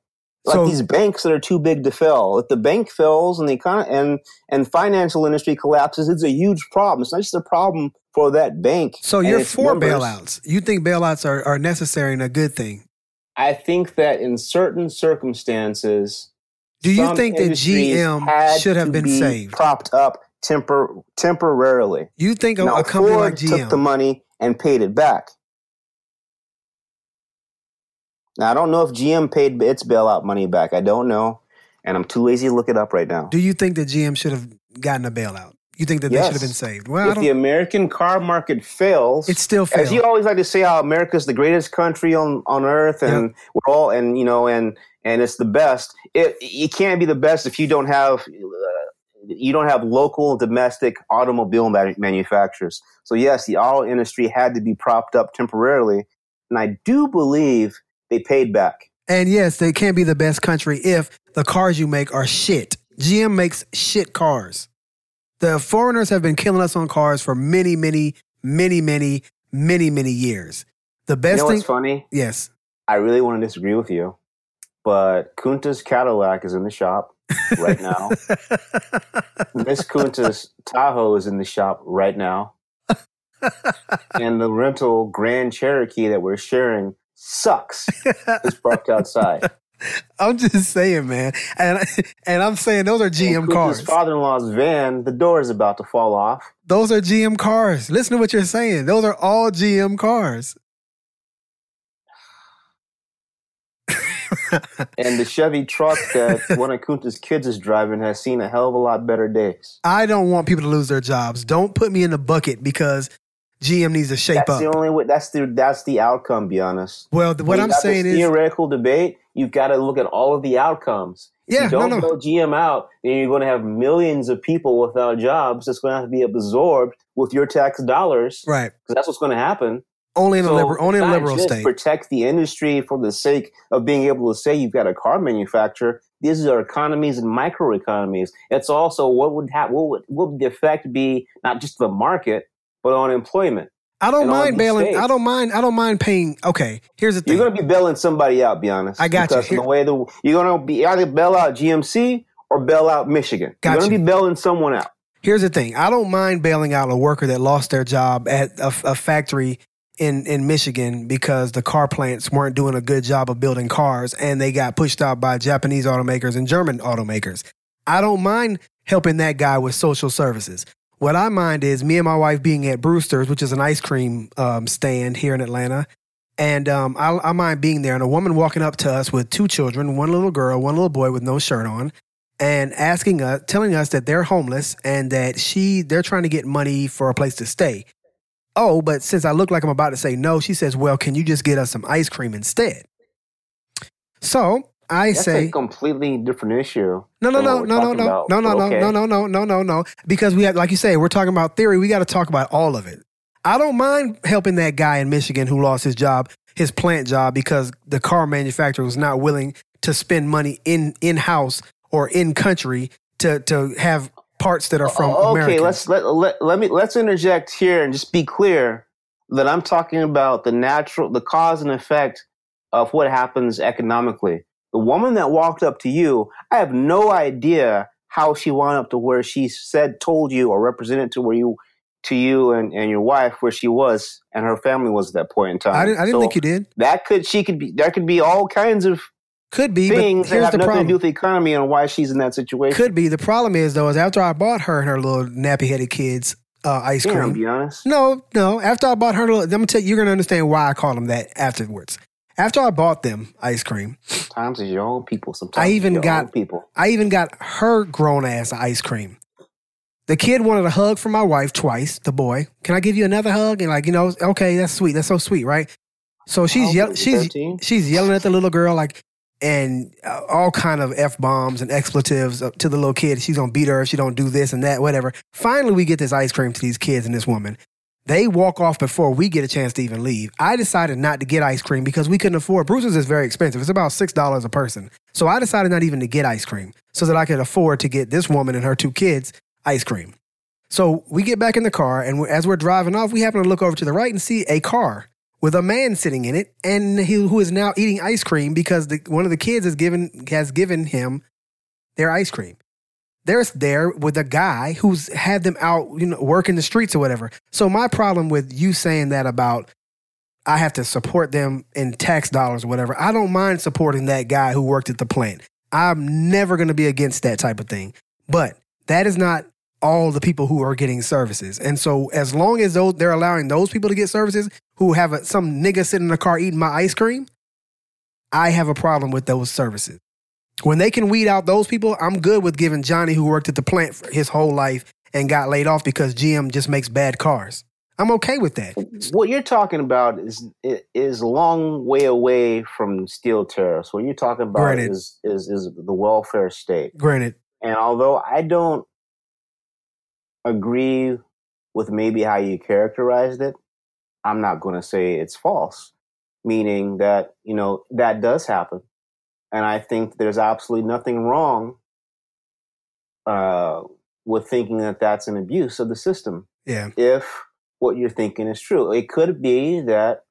Like So- these banks that are too big to fail. If the bank fails and the econ- and and financial industry collapses, it's a huge problem. It's not just a problem for that bank. so you're for members. bailouts. You think bailouts are, are necessary and a good thing. I think that in certain circumstances, Do you think that GM should have been be saved? propped up tempor- temporarily? You think a, now, a company Ford like took the money and paid it back. Now, I don't know if GM paid its bailout money back. I don't know, and I'm too lazy to look it up right now. Do you think that GM should have gotten a bailout? You think that they should have been saved? Well, if the American car market fails, it's still as failed. you always like to say, how America's the greatest country on, on earth, and we're all, and you know, and and it's the best. It you can't be the best if you don't have. Uh, you don't have local domestic automobile manufacturers. So yes, the auto industry had to be propped up temporarily, and I do believe they paid back. And yes, they can't be the best country if the cars you make are shit. GM makes shit cars. The foreigners have been killing us on cars for many, many, many, many, many, many years. The You best know thing, what's funny? yes, I really want to disagree with you, but Kunta's Cadillac is in the shop right now. Miss Kunta's Tahoe is in the shop right now. and the rental Grand Cherokee that we're sharing sucks. It's parked outside. I'm just saying, man, and and I'm saying those are GM cars. father-in-law's van, the door is about to fall off. Those are GM cars. Listen to what you're saying. Those are all GM cars. And the Chevy truck that one of Kunta's kids is driving has seen a hell of a lot better days. I don't want people to lose their jobs. Don't put me in the bucket because GM needs to shape That's up. the only way. That's the that's the outcome. Be honest. well, the- what I'm saying is, theoretical debate. You've got to look at all of the outcomes. Yeah, you don't no. bail GM out, then you're going to have millions of people without jobs. That's going to have to be absorbed with your tax dollars. Right. Because that's what's going to happen. Only in a liberal, only in a liberal just state. Protect the industry for the sake of being able to say you've got a car manufacturer. These are economies and microeconomies. It's also what would have what would, what would the effect be not just the market but on employment. I don't mind bailing. states. I don't mind. I don't mind paying. Okay, here's the thing. You're going to be bailing somebody out. Be honest. I got you. because of Here- the way the you're going to be either bail out GMC or bail out Michigan. Got you're going you. to be bailing someone out. Here's the thing. I don't mind bailing out a worker that lost their job at a, a factory in in Michigan because the car plants weren't doing a good job of building cars and they got pushed out by Japanese automakers and German automakers. I don't mind helping that guy with social services. What I mind is me and my wife being at Bruster's, which is an ice cream um, stand here in Atlanta. And um, I, I mind being there, and a woman walking up to us with two children, one little girl, one little boy with no shirt on, and asking us, telling us that they're homeless and that she, they're trying to get money for a place to stay. Oh, but since I look like I'm about to say no, she says, "Well, can you just get us some ice cream instead?" So I That's say, a completely different issue. no, no, no, no, no, no, no, no, no, okay. no, no, no, no, no, no. Because we have, like you say, we're talking about theory. We got to talk about all of it. I don't mind helping that guy in Michigan who lost his job his plant job because the car manufacturer was not willing to spend money in in house or in country to to have parts that are from Oh, okay, Americans. let's let, let let me let's interject here and just be clear that I'm talking about the natural the cause and effect of what happens economically. The woman that walked up to you, I have no idea how she wound up to where she said told you or represented to where you to you and, and your wife where she was and her family was at that point in time. I didn't I didn't So think you did. that could she could be there could be all kinds of Could be, things but that here's have the nothing problem. to do with the economy and why she's in that situation. Could be. The problem is though, is after I bought her and her little nappy headed kids uh, ice Damn, cream. be honest. No, no. After I bought her, little, I'm gonna tell you, you're gonna understand why I call them that afterwards. After I bought them ice cream, Sometimes it's your own people. Sometimes I even it's your own got- people. I even got her grown ass ice cream. The kid wanted a hug from my wife twice. The boy, can I give you another hug? And like, you know, okay, that's sweet. That's so sweet, right? So she's How yell- old is he, she's 13? she's yelling at the little girl like, and uh, all kind of f bombs and expletives uh, to the little kid. She's gonna beat her if she don't do this and that, whatever. Finally, we get this ice cream to these kids and this woman. They walk off before we get a chance to even leave. I decided not to get ice cream because we couldn't afford. Bruce's is very expensive. It's about six dollars a person. So I decided not even to get ice cream so that I could afford to get this woman and her two kids ice cream. So we get back in the car, and as we're driving off, we happen to look over to the right and see a car with a man sitting in it, and he, who is now eating ice cream because the, one of the kids has given has given him their ice cream. There's there with a guy who's had them out, you know, working the streets or whatever. So my problem with you saying that about I have to support them in tax dollars or whatever. I don't mind supporting that guy who worked at the plant. I'm never going to be against that type of thing. But that is not all the people who are getting services. And so as long as those they're allowing those people to get services who have a, some nigga sitting in the car eating my ice cream, I have a problem with those services. When they can weed out those people, I'm good with giving Johnny who worked at the plant for his whole life and got laid off because GM just makes bad cars. I'm okay with that. What you're talking about is is a long way away from steel tariffs. What you're talking about Granted. is, is is the welfare state. Granted, And although I don't agree with maybe how you characterized it, I'm not going to say it's false. Meaning that you know that does happen, and I think there's absolutely nothing wrong uh, with thinking that that's an abuse of the system yeah. if what you're thinking is true. It could be that,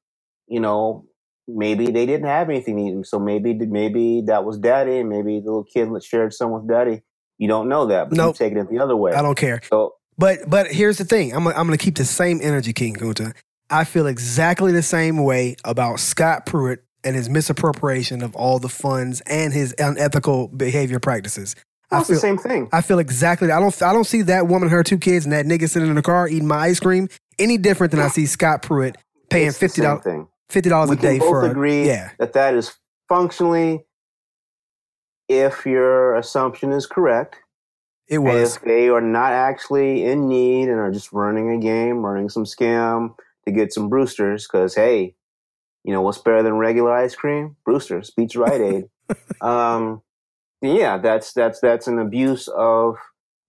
you know, maybe they didn't have anything to eat. So maybe maybe that was daddy, and maybe the little kid that shared some with daddy. You don't know that, but Nope. you take it the other way. I don't care. So But but here's the thing. I'm I'm going to keep the same energy, King Kunta. I feel exactly the same way about Scott Pruitt and his misappropriation of all the funds and his unethical behavior practices. I that's the same thing. I feel exactly. I don't. I don't see that woman, her two kids, and that nigga sitting in the car eating my ice cream any different than I see Scott Pruitt paying It's fifty dollars fifty dollars a day both for. agree yeah, that that is functionally, if your assumption is correct, it was. if they are not actually in need and are just running a game, running some scam to get some Brusters, because hey, you know what's better than regular ice cream? Brusters beats Rite Aid. um, yeah, that's that's that's an abuse of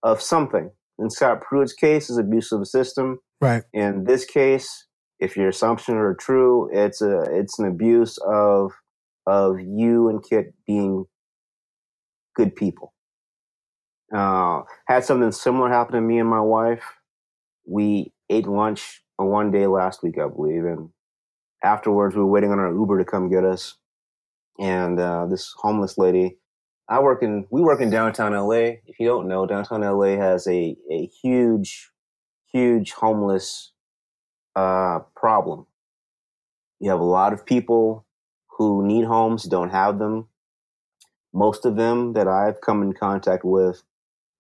of something. In Scott Pruitt's case, is abuse of the system. Right. In this case, if your assumptions are true, it's a it's an abuse of of you and Kit being good people. Uh, had something similar happen to me and my wife. We ate lunch on one day last week, I believe, and afterwards we were waiting on our Uber to come get us. And uh, this homeless lady, I work in we work in downtown LA. If you don't know, downtown LA has a a huge, huge homeless uh, problem. You have a lot of people who need homes, don't have them. Most of them that I've come in contact with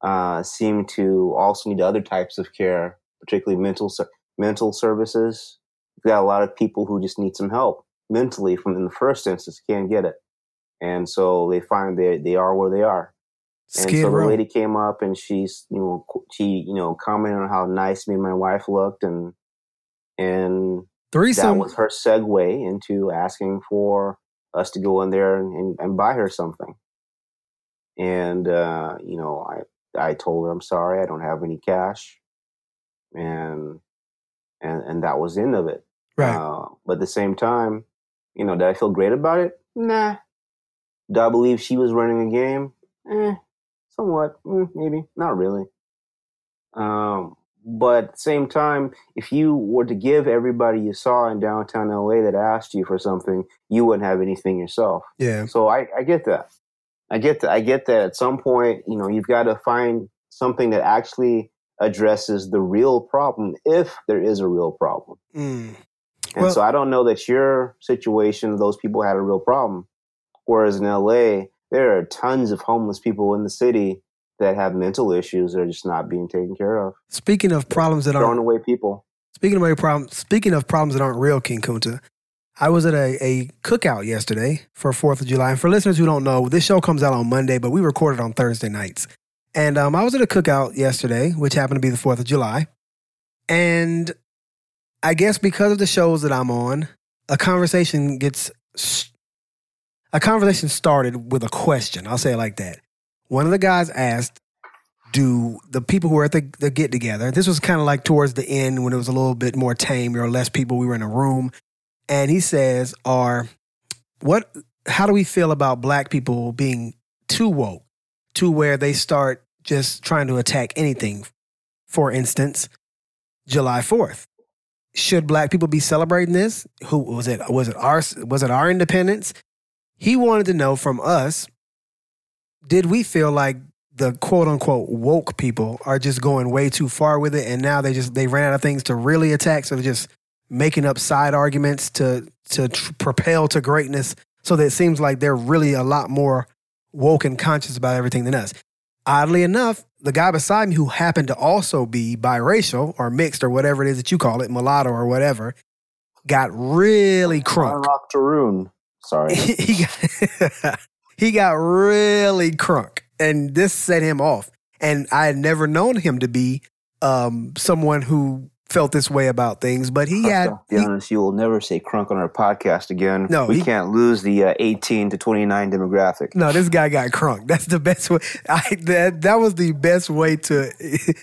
uh, seem to also need other types of care, particularly mental mental services. We've got a lot of people who just need some help mentally from in the first instance can't get it, and so they find they they are where they are. And so the Row. lady came up and she's you know she you know commented on how nice me and my wife looked and and that was her segue into asking for us to go in there and, and, and buy her something. And uh, you know, I I told her I'm sorry, I don't have any cash, and and and that was the end of it. Right. Uh, but at the same time, You know, did I feel great about it? Nah. Do I believe she was running a game? Eh, somewhat. Mm, maybe. Not really. Um, but at the same time, if you were to give everybody you saw in downtown LA that asked you for something, you wouldn't have anything yourself. Yeah. So I, I get that. I get that. I get that at some point, you know, you've got to find something that actually addresses the real problem if there is a real problem. Mm. And Well- so I don't know that your situation, those people had a real problem. Whereas in LA, there are tons of homeless people in the city that have mental issues that are just not being taken care of. Speaking of problems that Throwing aren't throwing away people. speaking of a problem, speaking of problems that aren't real, King Kunta, I was at a, a cookout yesterday for Fourth of July. And for listeners who don't know, this show comes out on Monday, but we recorded on Thursday nights. And um, I was at a cookout yesterday, which happened to be the Fourth of July. And I guess because of the shows that I'm on, a conversation gets a conversation started with a question. I'll say it like that. One of the guys asked, "Do the people who were at the, the get together? This was kind of like towards the end when it was a little bit more tame. There were less people. We were in a room, and he says, "Are what? How do we feel about black people being too woke, to where they start just trying to attack anything? For instance, July Fourth." Should black people be celebrating this? Who was it? Was it our was it our independence? He wanted to know from us did we feel like the quote unquote woke people are just going way too far with it and now they just they ran out of things to really attack so they're just making up side arguments to to tr- propel to greatness so that it seems like they're really a lot more woke and conscious about everything than us oddly enough the guy beside me who happened to also be biracial or mixed or whatever it is that you call it mulatto or whatever got really crunk Tarun. Sorry. he got, he got really crunk and this set him off and i had never known him to be um, someone who felt this way about things but he had to be honest, you will never say crunk on our podcast again. No, we he- can't lose the uh, 18 to 29 demographic. no this guy got crunk that's the best way I, that, that was the best way to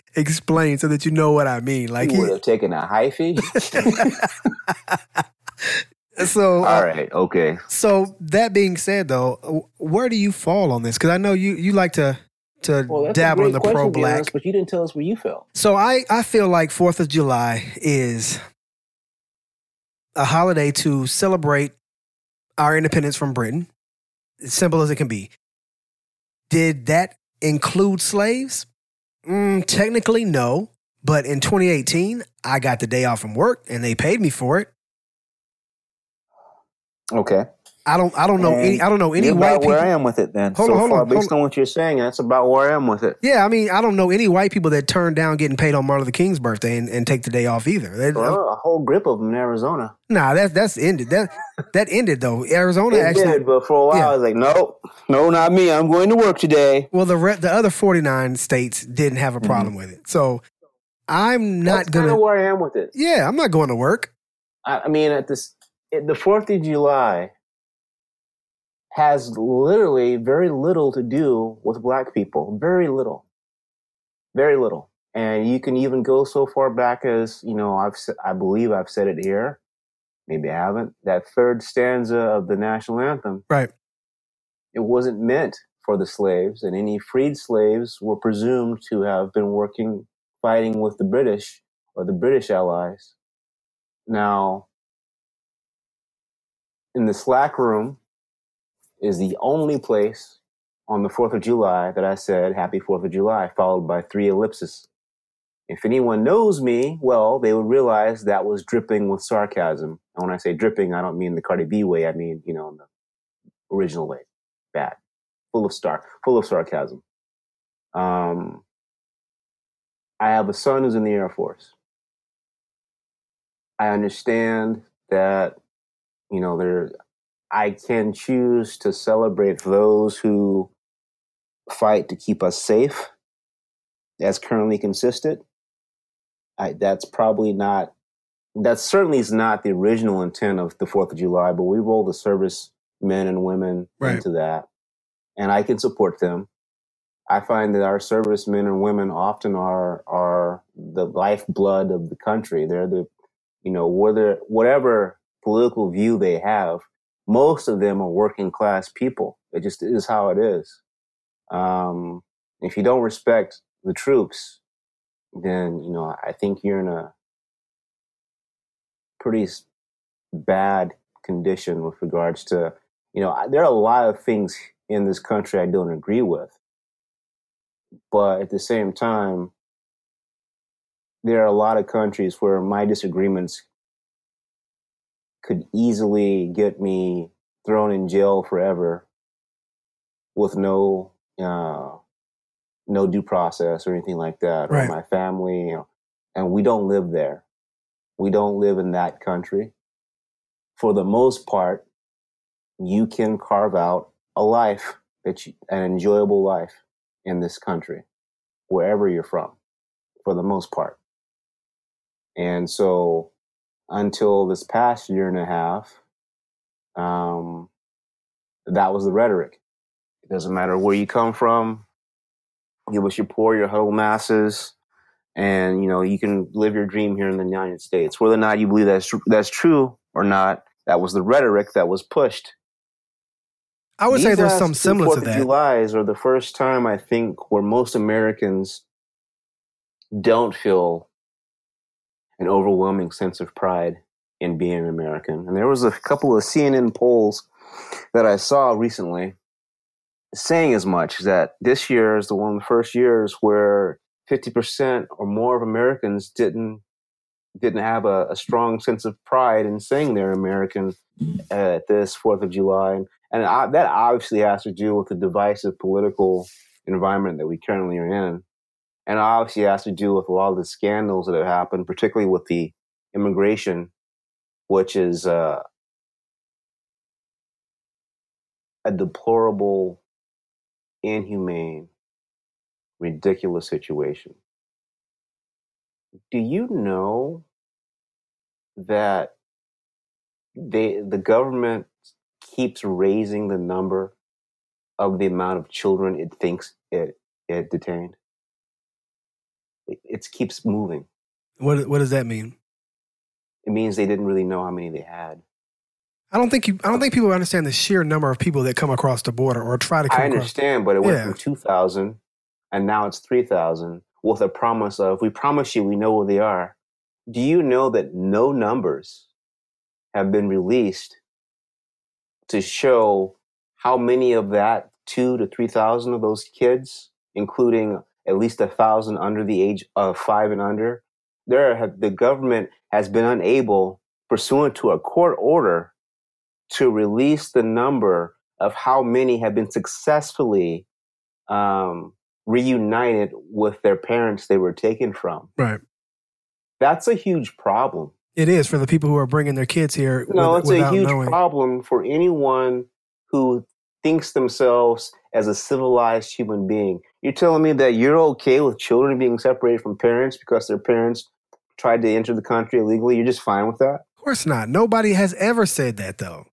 explain so that you know what i mean like you would have taken a hyphy. so uh, All right, okay. so that being said though where do you fall on this because i know you you like to to dabble in the pro black but you didn't tell us where you fell. So I, I feel like Fourth of July is a holiday to celebrate our independence from Britain. As simple as it can be. Did that include slaves? Mm, technically, no. But in 2018, I got the day off from work and they paid me for it. Okay. I don't I don't know And any I don't know any white about people. where I am with it then. Hold so on, hold far, on, based hold on what you're saying, that's about where I am with it. Yeah, I mean, I don't know any white people that turn down getting paid on Martin Luther King's birthday and, and take the day off either. They- a whole grip of them in Arizona. Nah, that's that's ended. That that ended though. Arizona It actually. did, but for a while, yeah. I was like, nope, no, not me. I'm going to work today. Well, the re- the other forty nine states didn't have a mm-hmm. problem with it, so I'm not That's gonna. kind where I am with it. yeah, I'm not going to work. I, I mean, at this, it, the Fourth of July has literally very little to do with black people. Very little, very little. And you can even go so far back as you know. I've I believe I've said it here. Maybe I haven't. That third stanza of the national anthem. Right. It wasn't meant for the slaves, and any freed slaves were presumed to have been working, fighting with the British or the British allies. Now, in the Slack room is the only place on the 4th of July that I said Happy 4th of July, followed by three ellipses. If anyone knows me, well, they would realize that was dripping with sarcasm. And when I say dripping, I don't mean the Cardi B way, I mean, you know, in the original way. Bad. Full of star, full of sarcasm. Um, I have a son who's in the Air Force. I understand that, you know, there, I can choose to celebrate those who fight to keep us safe as currently consistent. I, that's probably not, that certainly is not the original intent of the 4th of July, but we roll the service men and women Right. into that. And I can support them. I find that our servicemen and women often are are the lifeblood of the country. They're the, you know, whether whatever political view they have, most of them are working class people. It just is how it is. Um, if you don't respect the troops, then you know I think you're in a pretty bad condition with regards to you know there are a lot of things in this country I don't agree with, but at the same time, there are a lot of countries where my disagreements could easily get me thrown in jail forever with no uh, no due process or anything like that, or Right. my family, you know, and we don't live there. We don't live in that country. For the most part, you can carve out a life that you, an enjoyable life in this country, wherever you're from, for the most part. And so, until this past year and a half, um, that was the rhetoric. It doesn't matter where you come from. Give us your poor, your huddled masses, and you know you can live your dream here in the United States. Whether or not you believe that's that's true or not, that was the rhetoric that was pushed. I would say These there's some similar to of that. July's are the first time I think where most Americans don't feel an overwhelming sense of pride in being an American. And there was a couple of CNN polls that I saw recently saying as much that this year is the one of the first years where 50% or more of Americans didn't didn't have a, a strong sense of pride in saying they're American at this Fourth of July, and, and I, that obviously has to do with the divisive political environment that we currently are in, and obviously it has to do with a lot of the scandals that have happened, particularly with the immigration, which is uh, a deplorable, inhumane, ridiculous situation. Do you know that they the government keeps raising the number of the amount of children it thinks it it detained? It, it keeps moving. What what does that mean? It means they didn't really know how many they had. I don't think you. I don't think people understand the sheer number of people that come across the border or try to come I across. understand, but it went Yeah. from two thousand and now it's three thousand with a promise of we promise you we know where they are. Do you know that no numbers have been released to show how many of that two to three thousand of those kids, including at least a thousand under the age of five and under, there have, the government has been unable, pursuant to a court order, to release the number of how many have been successfully um, reunited with their parents they were taken from. Right. That's a huge problem. It is for the people who are bringing their kids here. No, with- it's a huge knowing. problem for anyone who thinks themselves as a civilized human being. You're telling me that you're okay with children being separated from parents because their parents tried to enter the country illegally? You're just fine with that? Of course not. Nobody has ever said that though.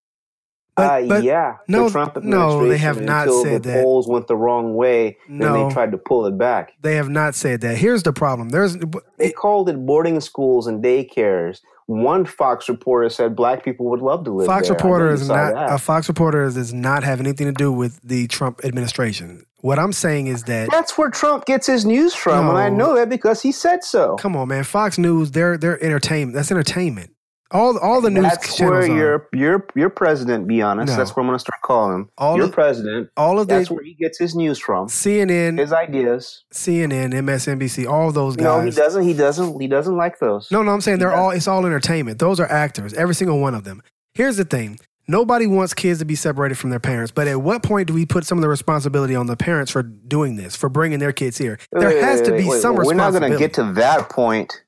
But, uh, but yeah, no, the Trump no, they have not said the that. polls went the wrong way, and No. they tried to pull it back. they have not said that. Here's the problem. There's They called it boarding schools and daycares. One Fox reporter said black people would love to live Fox there. Reporter is not that. a Fox reporter does not have anything to do with the Trump administration. What I'm saying is that That's where Trump gets his news from, and I know that because he said so. come on, man, Fox News, they're they're entertainment. That's entertainment. All all the news That's where your your your president. Be honest. No. That's where I'm going to start calling him. All your of- president. all of That's the where he gets his news from. CNN, His ideas. CNN, MSNBC, all those guys. No, he doesn't. He doesn't. He doesn't like those. No, no, I'm saying they're all it's all entertainment. Those are actors, every single one of them. Here's the thing. Nobody wants kids to be separated from their parents, but at what point do we put some of the responsibility on the parents for doing this, for bringing their kids here? There Wait, has to be wait, some wait. We're not going to get to that point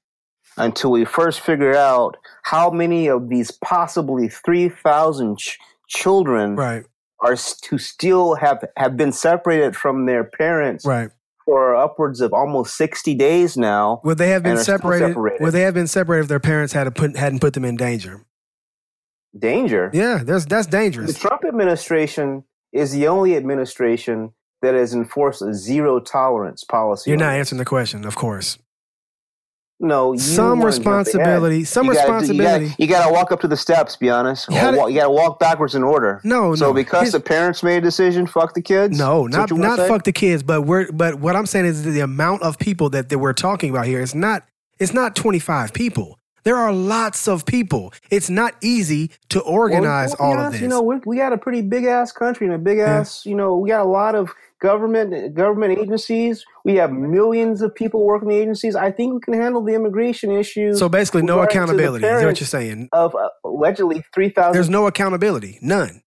until we first figure out how many of these possibly three thousand ch- children right, are to still have have been separated from their parents right. for upwards of almost sixty days now. Would they have been And are still separated? separated. Would they have been separated if their parents had put hadn't put them in danger? Danger. Yeah, there's that's dangerous. The. Trump administration is the only administration that has enforced a zero tolerance policy. You're not answering the question, of course. No, you Some wanna jump ahead. responsibility- some You gotta responsibility. You gotta, you gotta walk up to the steps. Be honest. How Or did- wa- you gotta walk backwards in order. No, So no. because the parents made a decision, fuck the kids. No, not what you wanna not say? fuck the kids, but we're but what I'm saying is the amount of people that, that we're talking about here is not it's not 25 people. There are lots of people. It's not easy to organize well, all of this. You know, we we got a pretty big ass country and a big ass. You know, we got a lot of government government agencies. We have millions of people working in the agencies. I think we can handle the immigration issues. so basically, no regarding to the accountability. Is that what you're saying? of uh, allegedly three thousand. There's no accountability. None.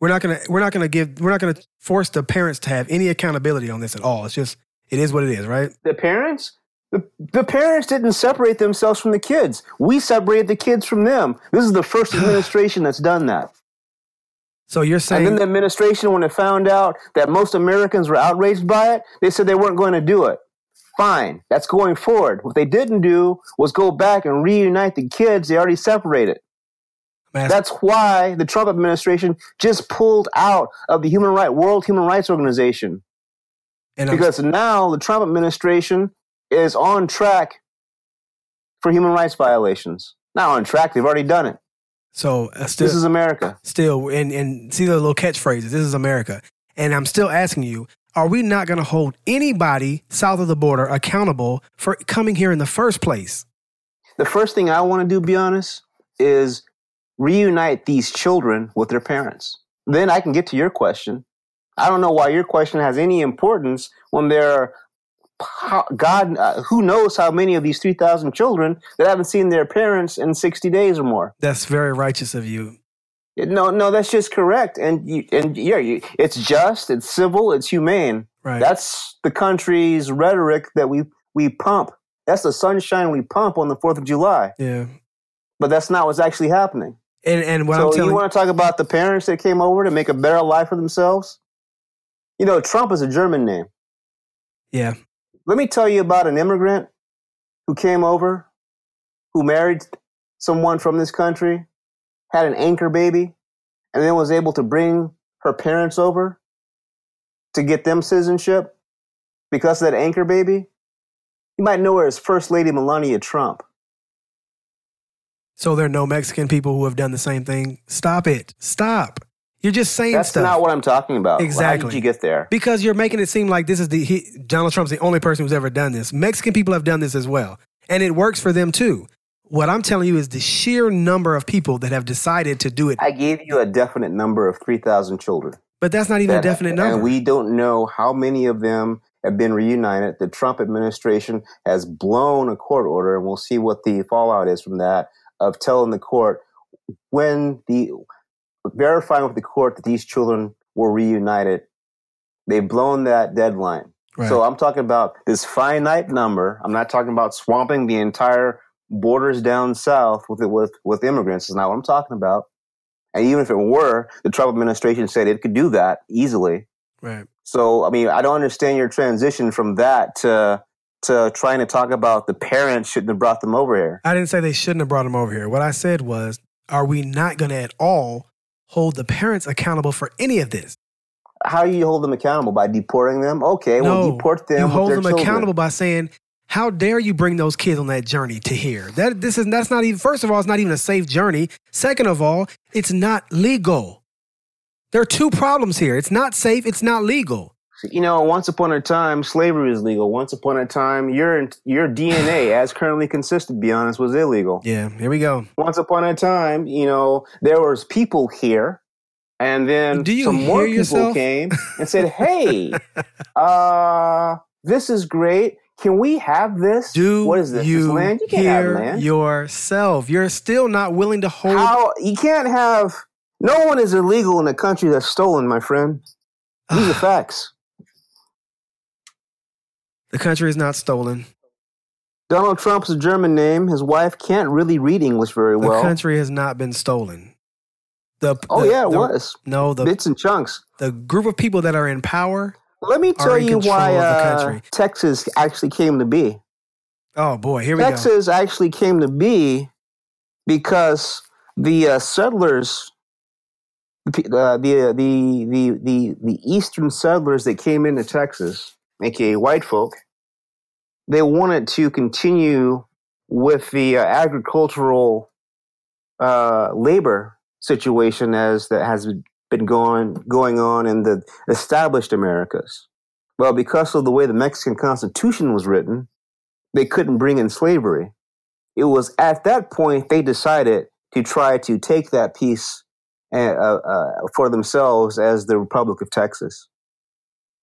We're not gonna we're not gonna give we're not gonna force the parents to have any accountability on this at all. It's just it is what it is, right? the parents. The, the parents didn't separate themselves from the kids. We separated the kids from them. This is the first administration that's done that. So you're saying. And then the administration, when it found out that most Americans were outraged by it, they said they weren't going to do it. Fine, that's going forward. What they didn't do was go back and reunite the kids they already separated. I'm That's why the Trump administration just pulled out of the Human Right World Human Rights Organization and I'm- because now the Trump administration is on track for human rights violations. Not on track; they've already done it. So uh, still This is America. still and and see the little catchphrases. This is America, and I'm still asking you: Are we not going to hold anybody south of the border accountable for coming here in the first place? the first thing I want to do, be honest, is reunite these children with their parents. Then I can get to your question. I don't know why your question has any importance when there are God, uh, who knows how many of these 3,000 children that haven't seen their parents in 60 days or more. That's very righteous of you. No, no, that's just correct. And you, and yeah, you, it's just, it's civil, it's humane. Right. That's the country's rhetoric that we, we pump. That's the sunshine we pump on the 4th of July. yeah. But that's not what's actually happening. And and what so I'm telling you want to talk about the parents that came over to make a better life for themselves? You know, Trump is a German name. yeah. Let me tell you about an immigrant who came over, who married someone from this country, had an anchor baby, and then was able to bring her parents over to get them citizenship because of that anchor baby. You might know her as First Lady Melania Trump. So there are no Mexican people who have done the same thing. Stop it. Stop. You're just saying That's stuff. not what I'm talking about. Exactly. How did you get there? because you're making it seem like this is the he, Donald Trump's the only person who's ever done this. Mexican people have done this as well, and it works for them too. What I'm telling you is the sheer number of people that have decided to do it, I gave you a definite number of 3,000 children. but that's not even a definite number. And we don't know how many of them have been reunited. The Trump administration has blown a court order, and we'll see what the fallout is from that of telling the court when the verifying with the court that these children were reunited. They've blown that deadline. Right. So I'm talking about this finite number. I'm not talking about swamping the entire borders down south with with with immigrants. Is not what I'm talking about. And even if it were, the Trump administration said it could do that easily. right. So I mean, I don't understand your transition from that to to trying to talk about the parents shouldn't have brought them over here. I didn't say they shouldn't have brought them over here. What I said was, are we not going to at all hold the parents accountable for any of this? How do you hold them accountable by deporting them? Okay, well no, deport them. you hold them children. accountable by saying, "How dare you bring those kids on that journey to here? That this is that's not even. First of all, it's not even a safe journey. Second of all, it's not legal. There are two problems here. It's not safe. It's not legal. You know, once upon a time, slavery was legal. Once upon a time, your your DNA, as currently consisted, be honest, was illegal. Yeah, here we go. Once upon a time, you know, there was people here, and then some more hear people yourself? came and said, "Hey, uh, this is great. Can we have this? Do what is this? you this land? You can't have land. yourself? You're still not willing to hold. How you can't have? No one is illegal in a country that's stolen, my friend. These are facts. The country is not stolen. Donald Trump's a German name. His wife can't really read English very well. The country has not been stolen. The, oh the- yeah, it the- was No, the bits and chunks. the group of people that are in power. Let me tell you why uh. Texas actually came to be. Oh boy, here we go. Texas actually came to be because the uh, settlers, uh, the, uh, the the the the eastern settlers that came into Texas, aka white folk, they wanted to continue with the uh, agricultural uh, labor situation as that has been going going on in the established Americas. Well, because of the way the Mexican Constitution was written, they couldn't bring in slavery. It was at that point they decided to try to take that piece uh, uh, uh, for themselves as the Republic of Texas.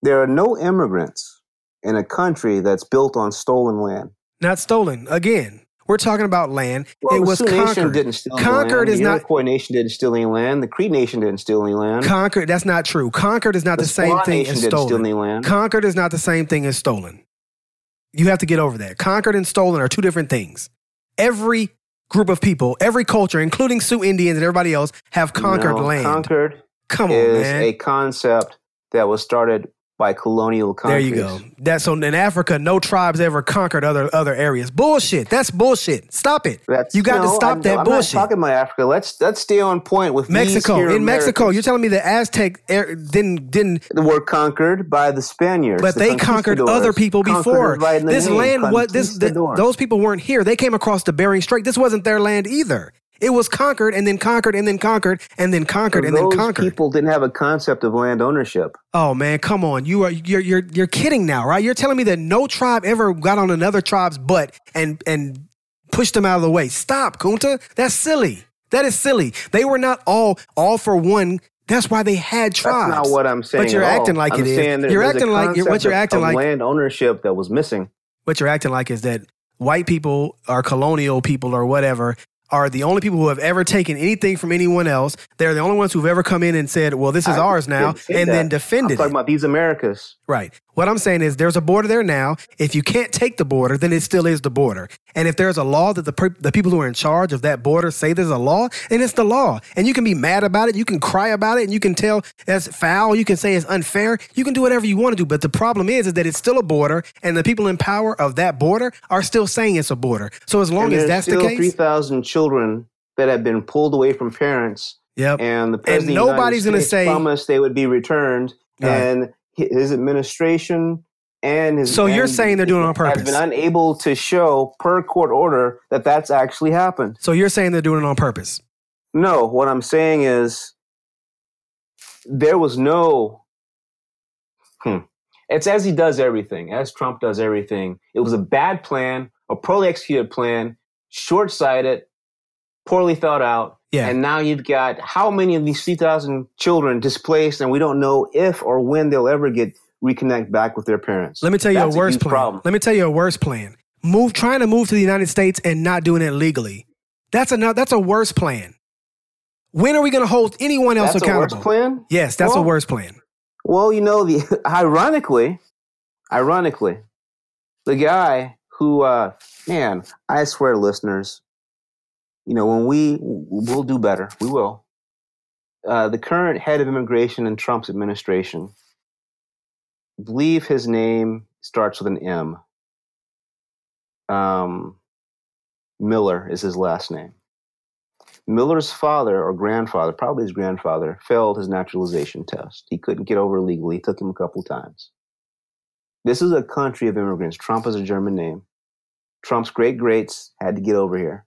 There are no immigrants in a country that's built on stolen land. Not stolen. Again, we're talking about land. Well, it the was Sioux Nation conquered. didn't steal Conquered land. is the not Iroquois Nation didn't steal any land. The Cree Nation didn't steal any land. conquered. That's not true. Conquered is not the, the same thing Nation as didn't steal stolen. any land. Conquered is not the same thing as stolen. You have to get over that. Conquered and stolen are two different things. Every group of people, every culture, including Sioux Indians and everybody else, have conquered No, land. Conquered Come on, is man. a concept that was started by colonial there you go. That's so in Africa, no tribes ever conquered other other areas. Bullshit. That's bullshit. Stop it. That's, You got to stop I'm, that I'm bullshit. not talking about Africa. Let's let's stay on point with Mexico. In Mexico, you're telling me the Aztec er, didn't didn't were conquered by the Spaniards, but the they conquered other people before. right This land what this th- conquistador. those people weren't here. They came across the Bering Strait. This wasn't their land either. It was conquered and then conquered and then conquered and then conquered and then Those conquered. people didn't have a concept of land ownership. Oh man, come on. You are you're you're you're kidding now, right? You're telling me that no tribe ever got on another tribe's butt and and pushed them out of the way. Stop, Kunta. That's silly. That is silly. They were not all all for one. That's why they had tribes. That's not what I'm saying. But you're at all. acting like I'm it is. there- You're acting like- you're- what you're acting of like- land ownership that was missing. what you're acting like is that white people or colonial people or whatever are the only people who have ever taken anything from anyone else. They're the only ones who've ever come in and said, "Well, this is I ours now," and that. then I'm defended talking it. about these Americas. Right. What I'm saying is there's a border there now. If you can't take the border, then it still is the border. And if there's a law that the per- the people who are in charge of that border say there's a law, then it's the law. And you can be mad about it, you can cry about it, and you can tell that's foul, you can say it's unfair, you can do whatever you want to do. But the problem is is that it's still a border and the people in power of that border are still saying it's a border. So as long and as that's the still case, 3,000 children that have been pulled away from parents, yep. and the president the nobody's gonna States say- promised they would be returned, Right. and his administration and his So you're saying they're doing it on have purpose. been unable to show per court order that that's actually happened. So you're saying they're doing it on purpose. No, what I'm saying is there was no. Hmm. It's as he does everything, as Trump does everything. It was a bad plan, a poorly executed plan, short sighted, poorly thought out. Yeah. And now you've got how many of these 3,000 children displaced, and we don't know if or when they'll ever get reconnect back with their parents. Let me tell you That's a worse huge plan. problem. Let me tell you a worse plan. Move trying to move to the United States and not doing it legally. That's another that's a worse plan. When are we going to hold anyone else That's a accountable? worse plan? Yes, that's a worse plan. Well, you know, the ironically, ironically, the guy who, uh, man, I swear, listeners, you know, when we we'll do better, we will. Uh, the current head of immigration in Trump's administration, I believe his name starts with an M. Um, Miller is his last name. Miller's father or grandfather, probably his grandfather, failed his naturalization test. He couldn't get over legally. It took him a couple times. This is a country of immigrants. Trump is a German name. Trump's great greats had to get over here.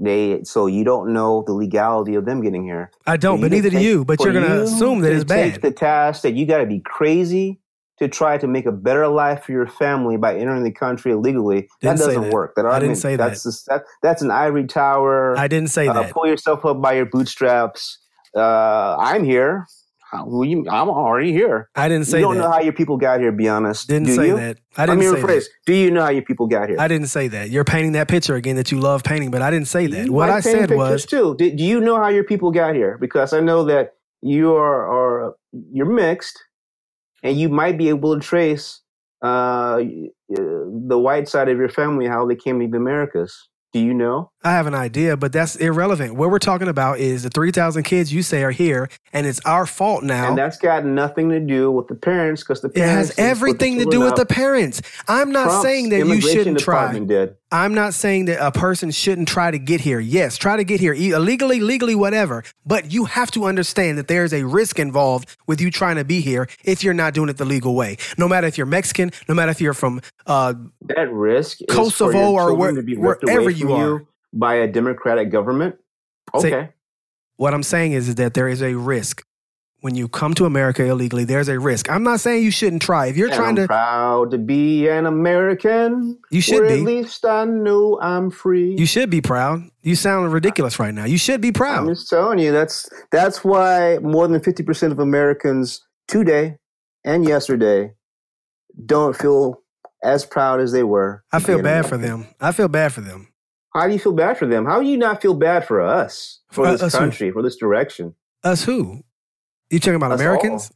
They so you don't know the legality of them getting here. I don't, but neither do you. But you're going to you assume that it's Take bad. the task that you got to be crazy to try to make a better life for your family by entering the country illegally. Didn't that doesn't that. work. That I didn't argument, say that's Just, that, that's an ivory tower. I didn't say uh, that. pull yourself up by your bootstraps. Uh, I'm here. How- who you- I'm already here. I didn't say you don't that. know how your people got here. Be honest. didn't Do say you? that. I didn't mean, say rephrase. that. Do you know how your people got here? I didn't say that. You're painting that picture again that you love painting, but I didn't say that. You What I said was too. Do, do you know how your people got here? Because I know that you are, are you're mixed, and you might be able to trace uh, the white side of your family how they came to the Americas. Do you know? I have an idea, but that's irrelevant. What we're talking about is the 3,000 kids you say are here, and it's our fault now. And that's got nothing to do with the parents because the parents. it has didn't put the everything to do with the parents. I'm not Trump's saying that you shouldn't try. Did. I'm not saying that a person shouldn't try to get here. Yes, try to get here illegally, legally, whatever. But you have to understand that there's a risk involved with you trying to be here if you're not doing it the legal way. No matter if you're Mexican, no matter if you're from uh, That risk is Kosovo or where- wherever you are. By a democratic government. Okay. what I'm saying is, is that there is a risk when you come to America illegally. There's a risk. I'm not saying you shouldn't try. If you're And trying I'm to, proud to be an American. You should be. At least I know I'm free. you should be proud. You sound ridiculous right now. You should be proud. I'm just telling you that's that's why more than fifty percent of Americans today and yesterday don't feel as proud as they were. I feel bad for them. I feel bad for them. How do you feel bad for them? How do you not feel bad for us, for For this us who? country, for this direction? Us who? You talking about Us Americans?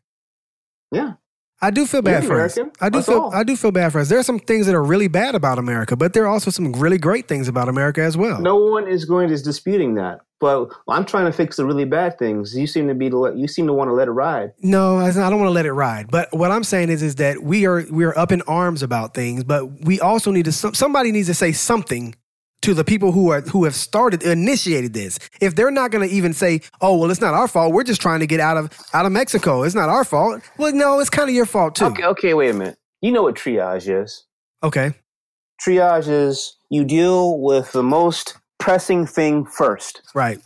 Yeah. I do feel bad You're for us. I do Us feel all. I do feel bad for us. There are some things that are really bad about America, but there are also some really great things about America as well. No one is going to is disputing that. But I'm trying to fix the really bad things. You seem to be the you seem to want to let it ride. No, I don't want to let it ride. But what I'm saying is, is that we are we are up in arms about things, but we also need to. Somebody needs to say something to the people who are who have started initiated this. If they're not going to even say, "Oh, well, it's not our fault. We're just trying to get out of out of Mexico. It's not our fault." Well, no, it's kind of your fault too. Okay, okay, wait a minute. You know what triage is? Okay. Triage is you deal with the most pressing thing first. Right.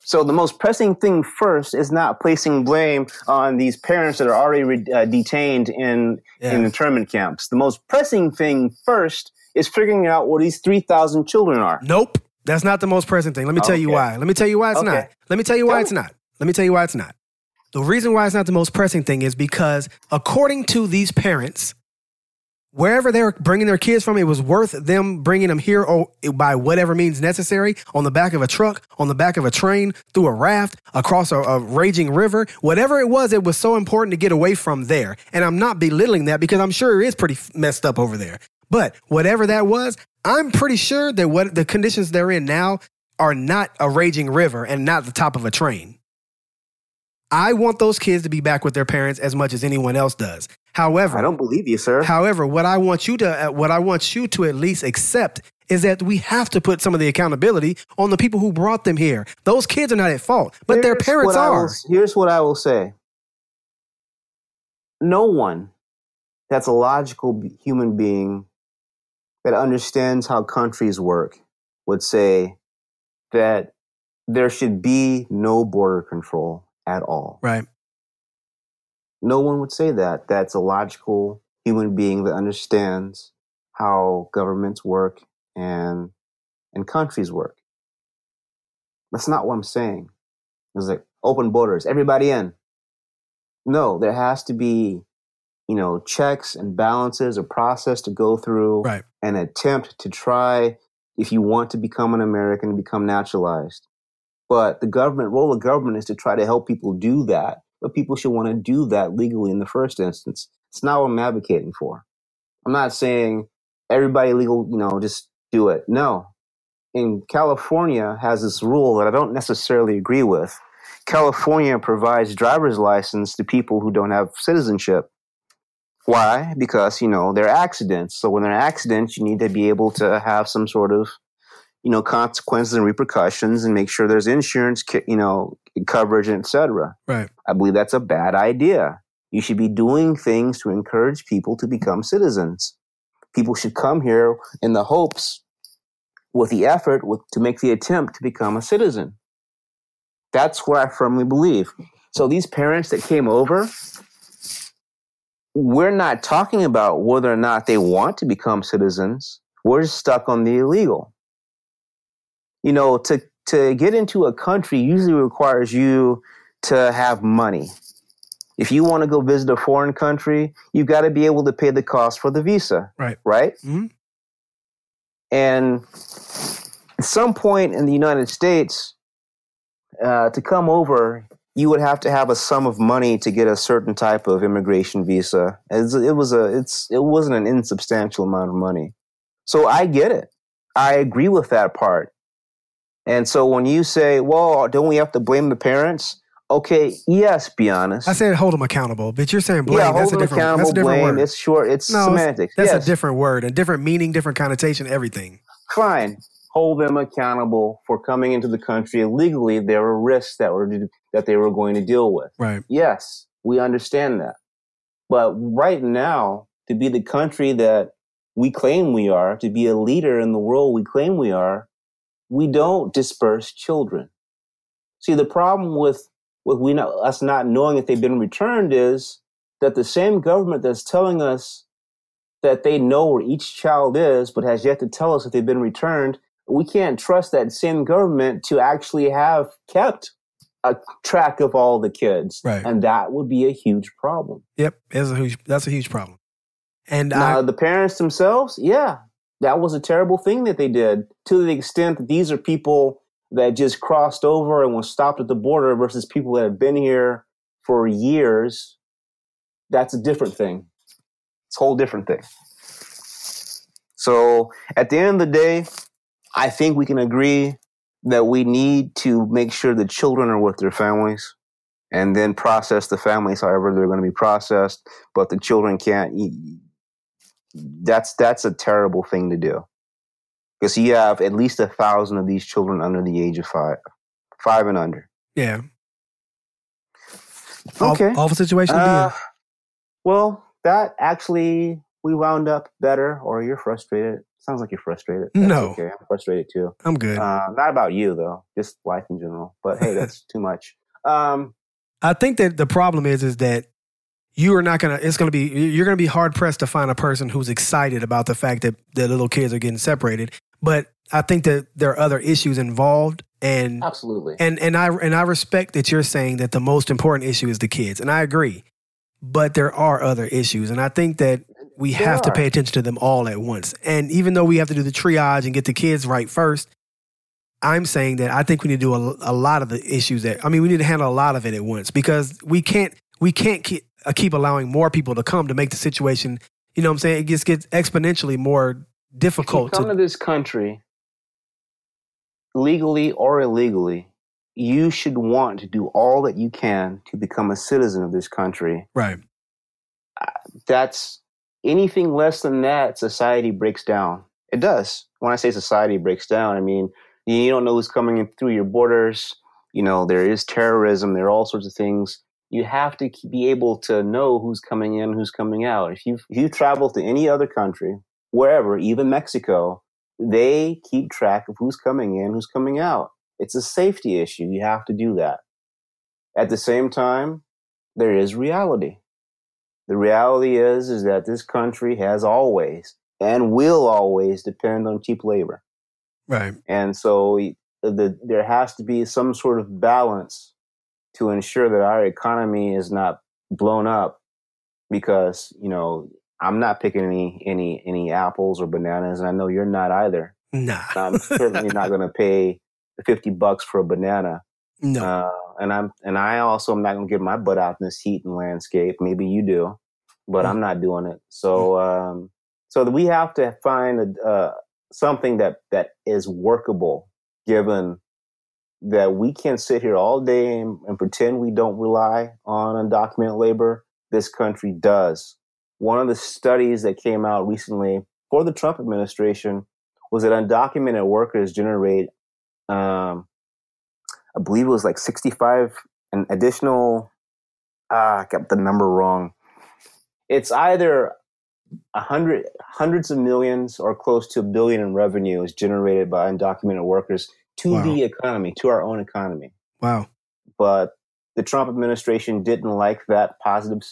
So the most pressing thing first is not placing blame on these parents that are already re- uh, detained in Yeah. in internment camps. The most pressing thing first is figuring out where these three thousand children are. Nope. That's not the most present thing. Let me tell you why. Let me tell you why it's Okay. not. Let me tell you why it's not. Let me tell you why it's not. The reason why it's not the most pressing thing is because, according to these parents, wherever they're bringing their kids from, it was worth them bringing them here or by whatever means necessary on the back of a truck, on the back of a train, through a raft, across a, a raging river. Whatever it was, it was so important to get away from there. And I'm not belittling that because I'm sure it is pretty messed up over there. But whatever that was, I'm pretty sure that what the conditions they're in now are not a raging river and not the top of a train. I want those kids to be back with their parents as much as anyone else does. However, I don't believe you, sir. However, what I want you to uh, what I want you to at least accept is that we have to put some of the accountability on the people who brought them here. Those kids are not at fault, but their Here's parents what I will- are. here's what I will say. No one that's a logical human being that understands how countries work would say that there should be no border control at all. Right. No one would say that. That's a logical human being that understands how governments work and and countries work. That's not what I'm saying. It's like open borders, everybody in. No, there has to be, you know, checks and balances, a process to go through, Right. an attempt to try, if you want to become an American, become naturalized. But the government, role of government is to try to help people do that. But people should want to do that legally in the first instance. It's not what I'm advocating for. I'm not saying everybody legal, you know, just do it. No. In California has this rule that I don't necessarily agree with. California provides driver's license to people who don't have citizenship. Why? Because, you know, there are accidents. So when there are accidents, you need to be able to have some sort of, you know, consequences and repercussions and make sure there's insurance, you know, coverage etc. Right. I believe that's a bad idea. You should be doing things to encourage people to become citizens. People should come here in the hopes, with the effort, with, to make the attempt to become a citizen. That's what I firmly believe. So these parents that came over, we're not talking about whether or not they want to become citizens. We're stuck on the illegal. You know, to to get into a country usually requires you to have money. If you want to go visit a foreign country, you've got to be able to pay the cost for the visa. Right. Right? Mhm. And at some point in the United States, uh, to come over, you would have to have a sum of money to get a certain type of immigration visa. It's- It was a, it's, it wasn't an insubstantial amount of money. So I get it. I agree with that part. And so when you say, well, don't we have to blame the parents? Okay, yes, be honest. I said hold them accountable, but you're saying blame. yeah, that's hold a them different. accountable, That's a different blame. word. It's short, it's No, it's- semantics. That's yes, a different word, a different meaning, different connotation, everything. fine. Hold them accountable for coming into the country illegally. There were risks that were that they were going to deal with. Right. Yes, we understand that. But right now, to be the country that we claim we are, to be a leader in the world we claim we are, we don't disperse children. See, the problem with, with we not, us not knowing if they've been returned is that the same government that's telling us that they know where each child is, but has yet to tell us if they've been returned, we can't trust that same government to actually have kept a track of all the kids. Right. And that would be a huge problem. Yep. That's a huge. That's a huge problem. And Now, I, the parents themselves, yeah, that was a terrible thing that they did to the extent that these are people that just crossed over and were stopped at the border versus people that have been here for years. That's a different thing. It's a whole different thing. So at the end of the day, I think we can agree that we need to make sure the children are with their families and then process the families however they're going to be processed, but the children can't that's that's a terrible thing to do because you have at least a thousand of these children under the age of five five and under yeah. Okay Awful situation to be in. Uh, well that actually we wound up better or you're frustrated sounds like you're frustrated That's No. okay i'm frustrated too I'm good. uh, not about you though just life in general but hey that's too much um I think that the problem is is that you are not gonna. It's gonna be you're gonna be hard pressed to find a person who's excited about the fact that the little kids are getting separated. But I think that there are other issues involved, and absolutely and and I and I respect that you're saying that the most important issue is the kids, and I agree. But there are other issues, and I think that we There have to pay attention to them all at once. And even though we have to do the triage and get the kids right first, I'm saying that I think we need to do a, a lot of the issues that I mean we need to handle a lot of it at once because we can't we can't keep, uh, keep allowing more people to come to make the situation. You know what I'm saying? It just gets exponentially more if you difficult. come To, to this country legally or illegally you should want to do all that you can to become a citizen of this country right. that's anything less than that society breaks down. It does. When i say society breaks down i mean you don't know who's coming in through your borders. You know there is terrorism. There are all sorts of things. You have to be able to know who's coming in who's coming out. If you if you travel to any other country wherever even mexico they keep track of who's coming in who's coming out. It's a safety issue. You have to do that. At the same time there is reality the reality is is that this country has always and will always depend on cheap labor Right. and so the, there has to be some sort of balance to ensure that our economy is not blown up because you know i'm not picking any any any apples or bananas and i know you're not either Nah. i'm certainly not going to pay 50 bucks for a banana no. uh, and I'm and I also am not gonna get my butt out in this heat and landscape. Maybe you do, but Mm. I'm not doing it. So um, so we have to find a, uh, something that that is workable, given that we can't sit here all day and, and pretend we don't rely on undocumented labor. This country does. One of the studies that came out recently for the Trump administration was that undocumented workers generate um, I believe it was like 65 an additional ah, I got the number wrong. It's either a hundred hundreds of millions or close to a billion in revenue is generated by undocumented workers to Wow. the economy, to our own economy. Wow. But the Trump administration didn't like that positive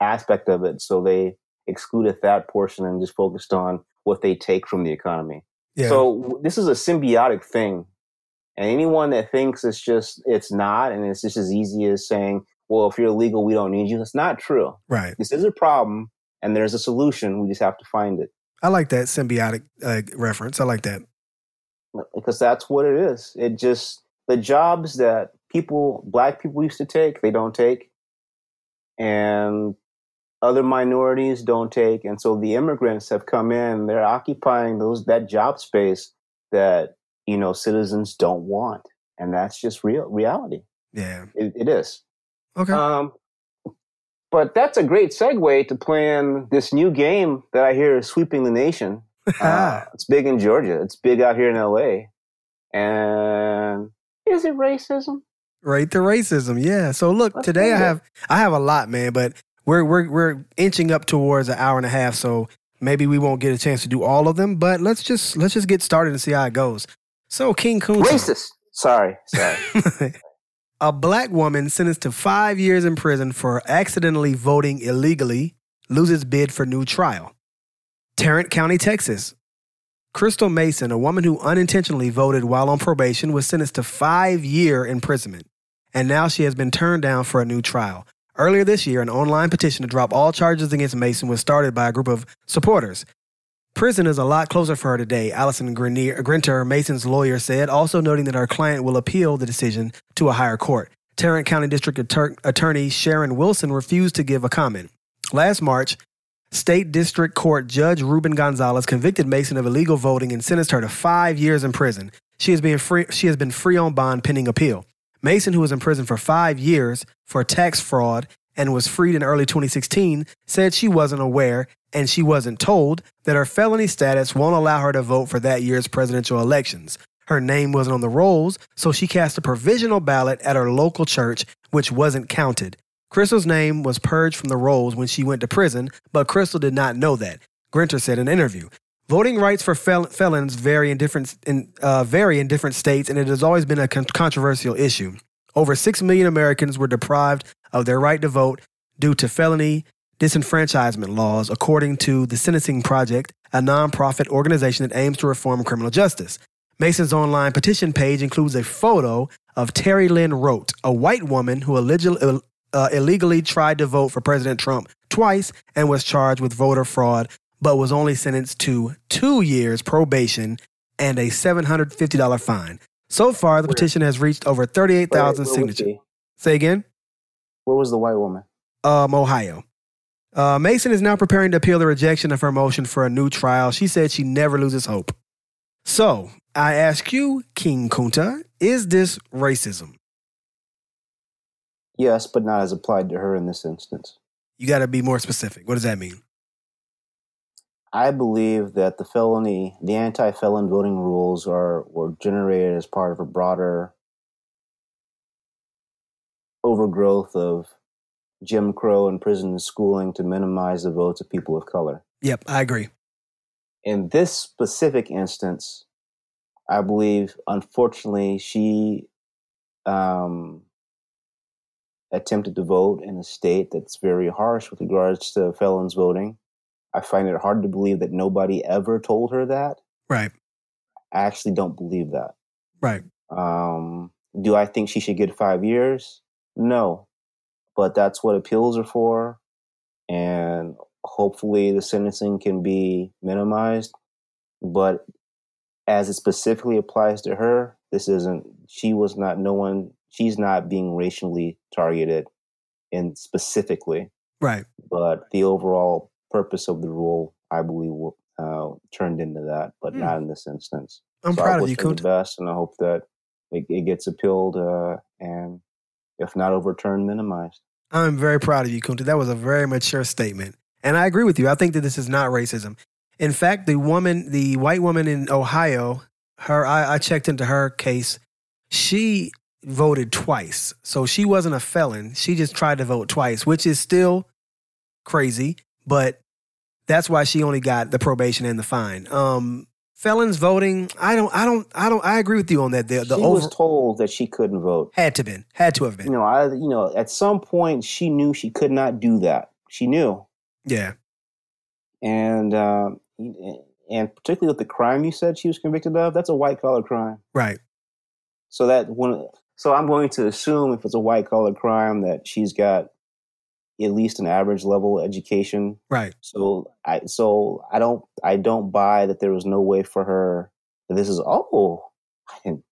aspect of it, so they excluded that portion and just focused on what they take from the economy. Yeah. So this is a symbiotic thing. And anyone that thinks it's just it's not and it's just as easy as saying, well, if you're illegal, we don't need you. That's not true. right. This is a problem and there's a solution. We just have to find it. I like that symbiotic uh, reference. I like that. Because that's what it is. It just the jobs that people black people used to take, they don't take. And other minorities don't take, and so the immigrants have come in. They're occupying those that job space that you know citizens don't want, and that's just real reality. Yeah. It, it is. Okay. Um, but that's a great segue to playing this new game that I hear is sweeping the nation. Uh, it's big in Georgia. It's big out here in LA. And is it racism? Right to racism. Yeah. So look, Let's today I have I have a lot, man, but we're we're we're inching up towards an hour and a half, so maybe we won't get a chance to do all of them, but let's just let's just get started and see how it goes. So King Kunta. Racist. Sorry, sorry. a black woman sentenced to five years in prison for accidentally voting illegally loses bid for new trial. Tarrant County, Texas. Crystal Mason, a woman who unintentionally voted while on probation, was sentenced to five year imprisonment, and now she has been turned down for a new trial. Earlier this year, an online petition to drop all charges against Mason was started by a group of supporters. Prison is a lot closer for her today, Allison Grenier, Grinter, Mason's lawyer, said, also noting that her client will appeal the decision to a higher court. Tarrant County District Attorney Sharon Wilson refused to give a comment. Last March, State District Court Judge Ruben Gonzalez convicted Mason of illegal voting and sentenced her to five years in prison. She has been free, she has been free on bond pending appeal. Mason, who was in prison for five years for tax fraud and was freed in early 2016, said she wasn't aware and she wasn't told that her felony status won't allow her to vote for that year's presidential elections. Her name wasn't on the rolls, so she cast a provisional ballot at her local church, which wasn't counted. Crystal's name was purged from the rolls when she went to prison, but Crystal did not know that. Grinter said in an interview. Voting rights for fel- felons vary in different in, uh, vary in different states, and it has always been a con- controversial issue. Over six million Americans were deprived of their right to vote due to felony disenfranchisement laws, according to the Sentencing Project, a nonprofit organization that aims to reform criminal justice. Mason's online petition page includes a photo of Terri Lynn Rote, a white woman who allegedly, uh, illegally tried to vote for President Trump twice and was charged with voter fraud, but was only sentenced to two years probation and a $750 fine. So far, the petition has reached over 38,000 Where- where was signatures. Say again? Where was the white woman? um, Ohio. Uh, Mason is now preparing to appeal the rejection of her motion for a new trial. She said she never loses hope. So I ask you, King Kunta, is this racism? Yes, but not as applied to her in this instance. You got to be more specific. What does that mean? I believe that the felony, the anti-felon voting rules are were generated as part of a broader overgrowth of Jim Crow and prison schooling to minimize the votes of people of color. Yep, I agree. In this specific instance, I believe, unfortunately, she um, attempted to vote in a state that's very harsh with regards to felons voting. I find it hard to believe that nobody ever told her that. Right, I actually don't believe that. right. Um, do I think she should get five years? No, but that's what appeals are for, and hopefully the sentencing can be minimized. But as it specifically applies to her, this isn't. She was not. No one. She's not being racially targeted, in specifically. Right. But the overall purpose of the rule, I believe, will, uh, turned into that, but Hmm. not in this instance. I'm So proud of you, the best, and I hope that it, it gets appealed uh, and, if not overturned, minimized. I'm very proud of you, Kunta. That was a very mature statement. And I agree with you. I think that this is not racism. In fact, the woman, the white woman in Ohio, her I, I checked into her case. She voted twice. So she wasn't a felon. She just tried to vote twice, which is still crazy, but that's why she only got the probation and the fine. Um felons voting, I don't I don't I don't I agree with you on that. The, the she over was told that she couldn't vote. had to been. Had to have been. You know, I you know at some point she knew she could not do that. She knew, Yeah. and um, and particularly with the crime you said she was convicted of, that's a white collar crime. Right. So that when so I'm going to assume if it's a white collar crime that she's got at least an average level education Right. So I so I don't I don't buy that there was no way for her this is oh I didn't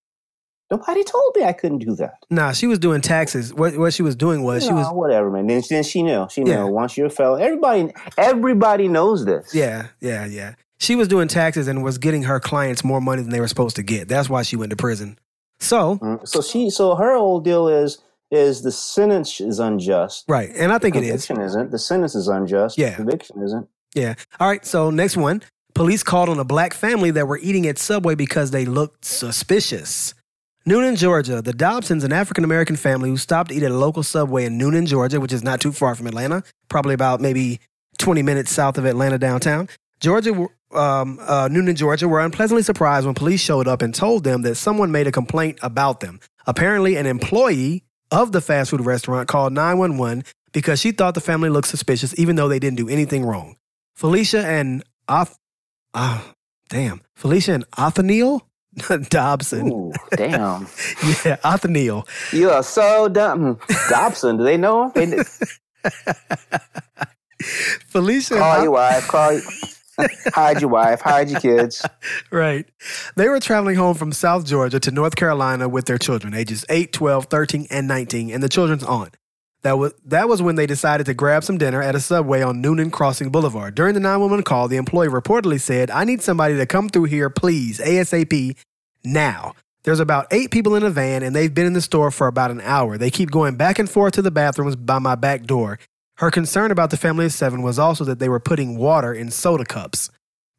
Nobody told me I couldn't do that. Nah, she was doing taxes. What what she was doing was she was whatever, man. Then, then she knew. She knew. Yeah. Once you're a fellow, everybody, everybody knows this. yeah yeah yeah. She was doing taxes and was getting her clients more money than they were supposed to get. That's why she went to prison. So Mm, So she, so her whole deal is, is the sentence is unjust. right, and I think it is. Conviction isn't. The sentence is unjust. Yeah. The conviction isn't. Yeah. All right. So next one. Police called on a black family that were eating at Subway because they looked suspicious. Newnan, Georgia. The Dobsons, an African American family who stopped to eat at a local Subway in Newnan, Georgia, which is not too far from Atlanta, probably about maybe 20 minutes south of Atlanta downtown. Georgia, um, uh, Newnan, Georgia, were unpleasantly surprised when police showed up and told them that someone made a complaint about them. Apparently, an employee of the fast food restaurant called 911 because she thought the family looked suspicious, even though they didn't do anything wrong. Felicia and Oth, ah, damn, Felicia and Othniel Dobson. Ooh, damn. Yeah, Othniel. You are so dumb. Dobson, do they know him? They, Felicia call your wife. Call. You, hide your wife. Hide your kids. Right. They were traveling home from South Georgia to North Carolina with their children, ages 8, 12, 13, and 19, and the children's aunt. That was, that was when they decided to grab some dinner at a subway on Newnan Crossing Boulevard. During the 911 call, the employee reportedly said, I need somebody to come through here, please, ASAP, now. There's about eight people in a van, and they've been in the store for about an hour. They keep going back and forth to the bathrooms by my back door. Her concern about the family of seven was also that they were putting water in soda cups.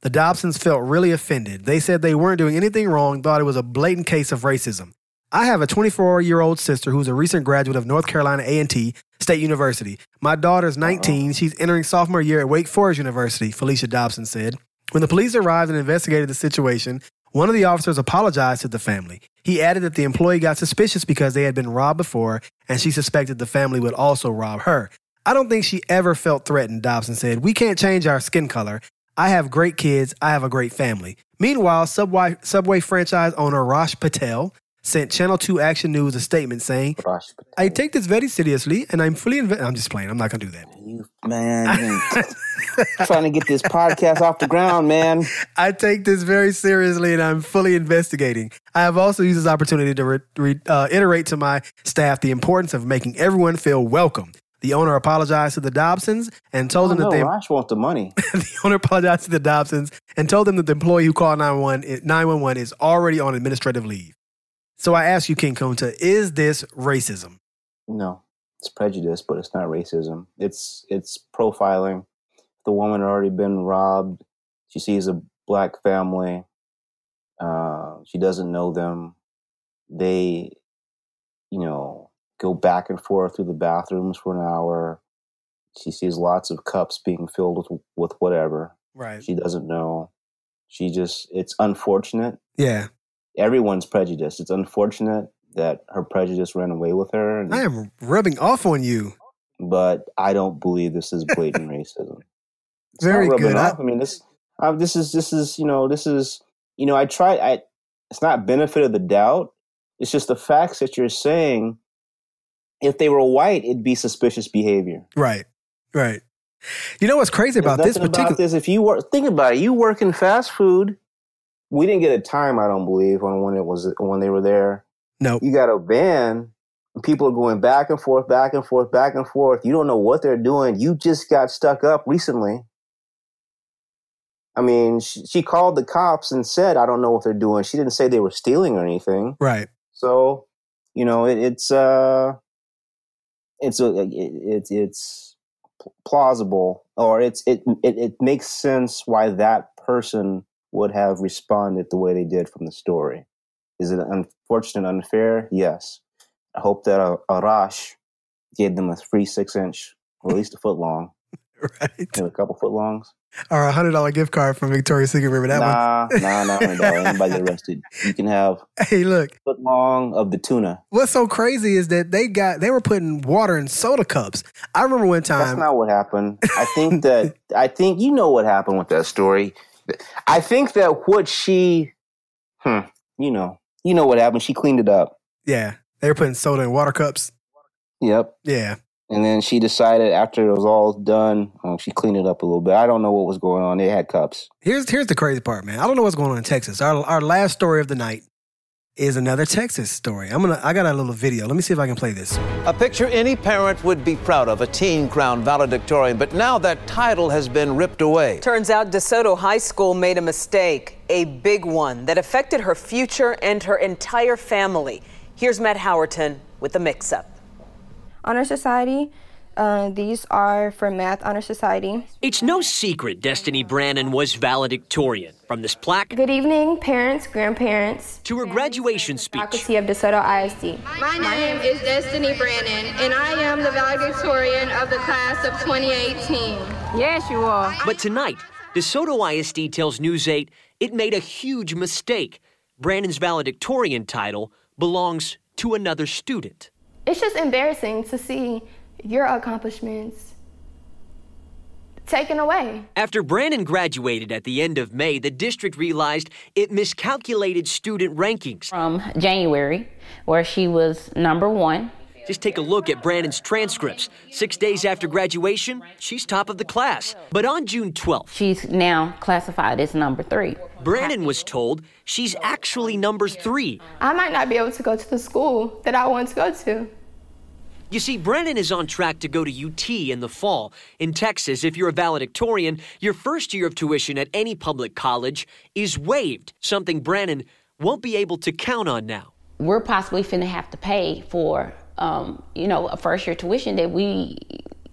The Dobsons felt really offended. They said they weren't doing anything wrong, thought it was a blatant case of racism. I have a 24-year-old sister who's a recent graduate of North Carolina A&T State University. My daughter's 19. She's entering sophomore year at Wake Forest University, Felicia Dobson said. When the police arrived and investigated the situation, one of the officers apologized to the family. He added that the employee got suspicious because they had been robbed before, and she suspected the family would also rob her. I don't think she ever felt threatened, Dobson said. We can't change our skin color. I have great kids. I have a great family. Meanwhile, Subway, Subway franchise owner Raj Patel sent Channel 2 Action News a statement saying, I take this very seriously and I'm fully. I'm just playing. I'm not going to do that. you man, trying to get this podcast off the ground, man. I take this very seriously and I'm fully investigating. I have also used this opportunity to re- re- uh, iterate to my staff the importance of making everyone feel welcome. The owner apologized to the Dobsons and told Oh, them that no, they Rosh want the money. the owner apologized to the Dobsons and told them that the employee who called 911, 911 is already on administrative leave. So I ask you, King Kunta, is this racism? No, it's prejudice, but it's not racism. It's it's profiling. The woman had already been robbed. She sees a black family. Uh, she doesn't know them. They, you know, go back and forth through the bathrooms for an hour. She sees lots of cups being filled with with whatever. Right. She doesn't know. She just it's unfortunate. Yeah. Everyone's prejudiced. It's unfortunate that her prejudice ran away with her. And, I am rubbing off on you. but I don't believe this is blatant racism. It's not Very rubbing good. I-. I, mean, this, uh, this is, this is, you know, this is, you know, I try. I, it's not benefit of the doubt. It's just the facts that you're saying. If they were white, it'd be suspicious behavior. Right. Right. You know what's crazy about this particular about this. If you work, think about it. You work in fast food. We didn't get a time. I don't believe on when it was when they were there. No. You got a van. People are going back and forth, back and forth, back and forth. You don't know what they're doing. You just got stuck up recently. I mean, she, she called the cops and said, "I don't know what they're doing." She didn't say they were stealing or anything. Right. So, you know, it, it's uh, it's a it, it's plausible, or it's it, it it makes sense why that person would have responded the way they did from the story. Is it unfortunate, unfair? Yes. I hope that uh, Arash gave them a free six inch, or at least a foot long, Right. maybe a couple foot longs. Or a hundred dollar gift card from Victoria's Secret. Remember that nah, nah, nah, nah, nah. Anybody arrested? You can have? Hey, look. foot long of the tuna. What's so crazy is that they got they were putting water in soda cups. I remember one time. That's not what happened. I think that I think you know what happened with that story. I think that what she, hmm, you know, you know what happened. She cleaned it up. yeah, they were putting soda in water cups. Yep. Yeah. And then she decided after it was all done, um, she cleaned it up a little bit. I don't know what was going on. They had cups. Here's here's the crazy part, man. I don't know what's going on in Texas. Our our last story of the night is another Texas story. I'm gonna I got a little video. Let me see if I can play this. A picture any parent would be proud of, a teen crowned valedictorian, but now that title has been ripped away. Turns out DeSoto High School made a mistake, a big one that affected her future and her entire family. Here's Matt Howerton with the mix up. Honor Society uh, these are for Math Honor Society. It's no secret Destiny Brannon was valedictorian. From this plaque. Good evening, parents, grandparents. To her graduation speech. Faculty of DeSoto ISD. My name is Destiny Brannon, and I am the valedictorian of the class of 2018. Yes, you are. But tonight, DeSoto ISD tells News 8 it made a huge mistake. Brannon's valedictorian title belongs to another student. It's just embarrassing to see your accomplishments taken away. After Brannon graduated at the end of May, the district realized it miscalculated student rankings. From January, where she was number one. Just take a look at Brannon's transcripts. Six days after graduation, she's top of the class. But on June 12th, she's now classified as number three. Brandon was told she's actually number three. I might not be able to go to the school that I want to go to. You see, Brannon is on track to go to UT in the fall. In Texas, if you're a valedictorian, your first year of tuition at any public college is waived, something Brannon won't be able to count on now. We're possibly finna have to pay for, um, you know, a first year tuition that we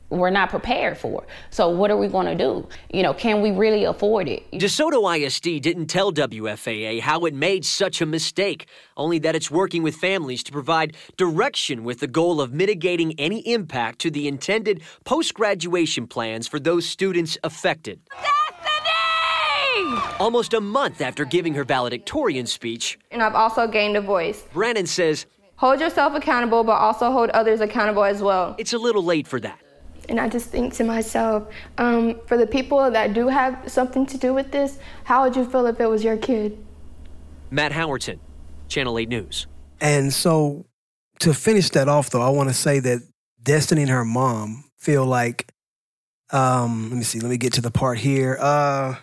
we're not prepared for. So what are we going to do? You know, can we really afford it? DeSoto ISD didn't tell WFAA how it made such a mistake, only that it's working with families to provide direction with the goal of mitigating any impact to the intended post-graduation plans for those students affected. Destiny! Almost a month after giving her valedictorian speech, and I've also gained a voice. Brannon says, Hold yourself accountable, but also hold others accountable as well. It's a little late for that. And I just think to myself, um, for the people that do have something to do with this, how would you feel if it was your kid? Matt Howerton, Channel 8 News. And so to finish that off, though, I want to say that Destiny and her mom feel like, um, let me see, let me get to the part here. Uh,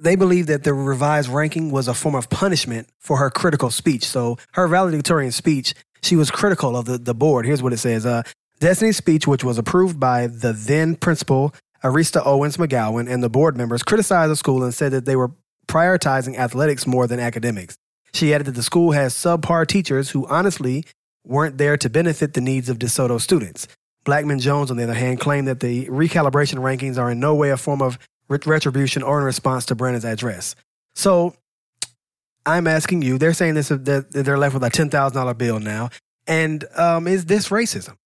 they believe that the revised ranking was a form of punishment for her critical speech. So her valedictorian speech she was critical of the, the board. Here's what it says uh, Destiny's speech, which was approved by the then principal, Arista Owens McGowan, and the board members, criticized the school and said that they were prioritizing athletics more than academics. She added that the school has subpar teachers who honestly weren't there to benefit the needs of DeSoto students. Blackman Jones, on the other hand, claimed that the recalibration rankings are in no way a form of retribution or in response to Brannon's address. So I'm asking you. They're saying this that they're left with a ten thousand dollar bill now, and um, is this racism?